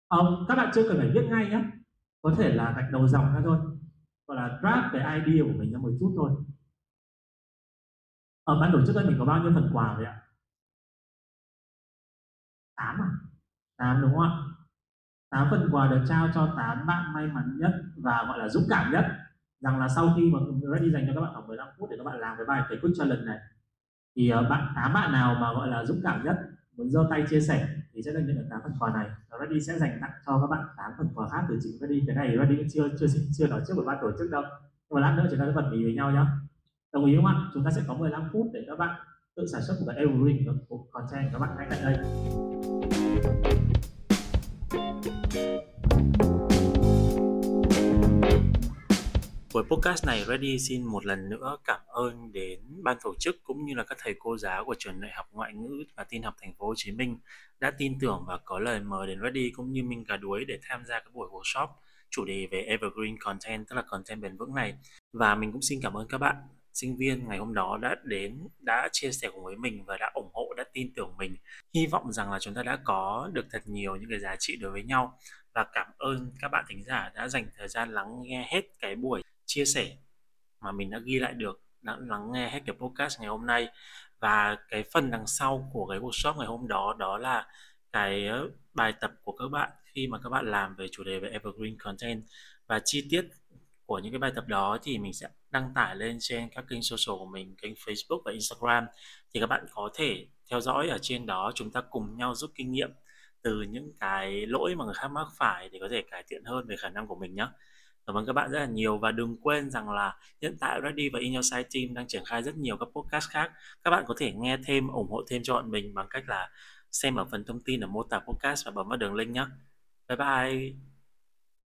Ờ, các bạn chưa cần phải viết ngay nhé. Có thể là gạch đầu dòng ra thôi. Gọi là draft cái idea của mình ra một chút thôi ở ban tổ chức ấy mình có bao nhiêu phần quà vậy ạ? Tám à? Tám đúng không ạ? Tám phần quà được trao cho tám bạn may mắn nhất và, gọi là, dũng cảm nhất. Rằng là sau khi mà ready dành cho các bạn khoảng 15 phút để các bạn làm cái bài cái quick challenge này, thì ờ, bạn, tám bạn nào mà, gọi là, dũng cảm nhất, muốn giơ tay chia sẻ thì sẽ được nhận được tám phần quà này. Và ready sẽ dành tặng cho các bạn tám phần quà khác từ chị ready cái này ready chưa chưa chưa nói trước của ban tổ chức đâu. Nhưng mà lát nữa chúng ta sẽ bật mí với nhau nhé đồng ý không ạ? Chúng ta sẽ có 15 phút để các bạn tự sản xuất một cái evergreen của content các bạn ngay tại đây. Buổi podcast này Ready xin một lần nữa cảm ơn đến ban tổ chức cũng như là các thầy cô giáo của trường đại học ngoại ngữ và tin học thành phố Hồ Chí Minh đã tin tưởng và có lời mời đến Ready cũng như Minh Cà Đuối để tham gia các buổi workshop chủ đề về Evergreen Content, tức là content bền vững này. Và mình cũng xin cảm ơn các bạn sinh viên ngày hôm đó đã đến, đã chia sẻ cùng với mình và đã ủng hộ, đã tin tưởng mình. Hy vọng rằng là chúng ta đã có được thật nhiều những cái giá trị đối với nhau. Và cảm ơn các bạn thính giả đã dành thời gian lắng nghe hết cái buổi chia sẻ mà mình đã ghi lại được, đã lắng nghe hết cái podcast ngày hôm nay. Và cái phần đằng sau của cái workshop ngày hôm đó đó là cái ờ, bài tập của các bạn khi mà các bạn làm về chủ đề về evergreen content. Và chi tiết của những cái bài tập đó thì mình sẽ đăng tải lên trên các kênh social của mình kênh Facebook và Instagram thì các bạn có thể theo dõi ở trên đó chúng ta cùng nhau rút kinh nghiệm từ những cái lỗi mà người khác mắc phải để có thể cải thiện hơn về khả năng của mình nhé Cảm ơn các bạn rất là nhiều và đừng quên rằng là hiện tại Ready và In Your Side Team đang triển khai rất nhiều các podcast khác. Các bạn có thể nghe thêm, ủng hộ thêm cho bọn mình bằng cách là xem ở phần thông tin ở mô tả podcast và bấm vào đường link nhé. Bye bye!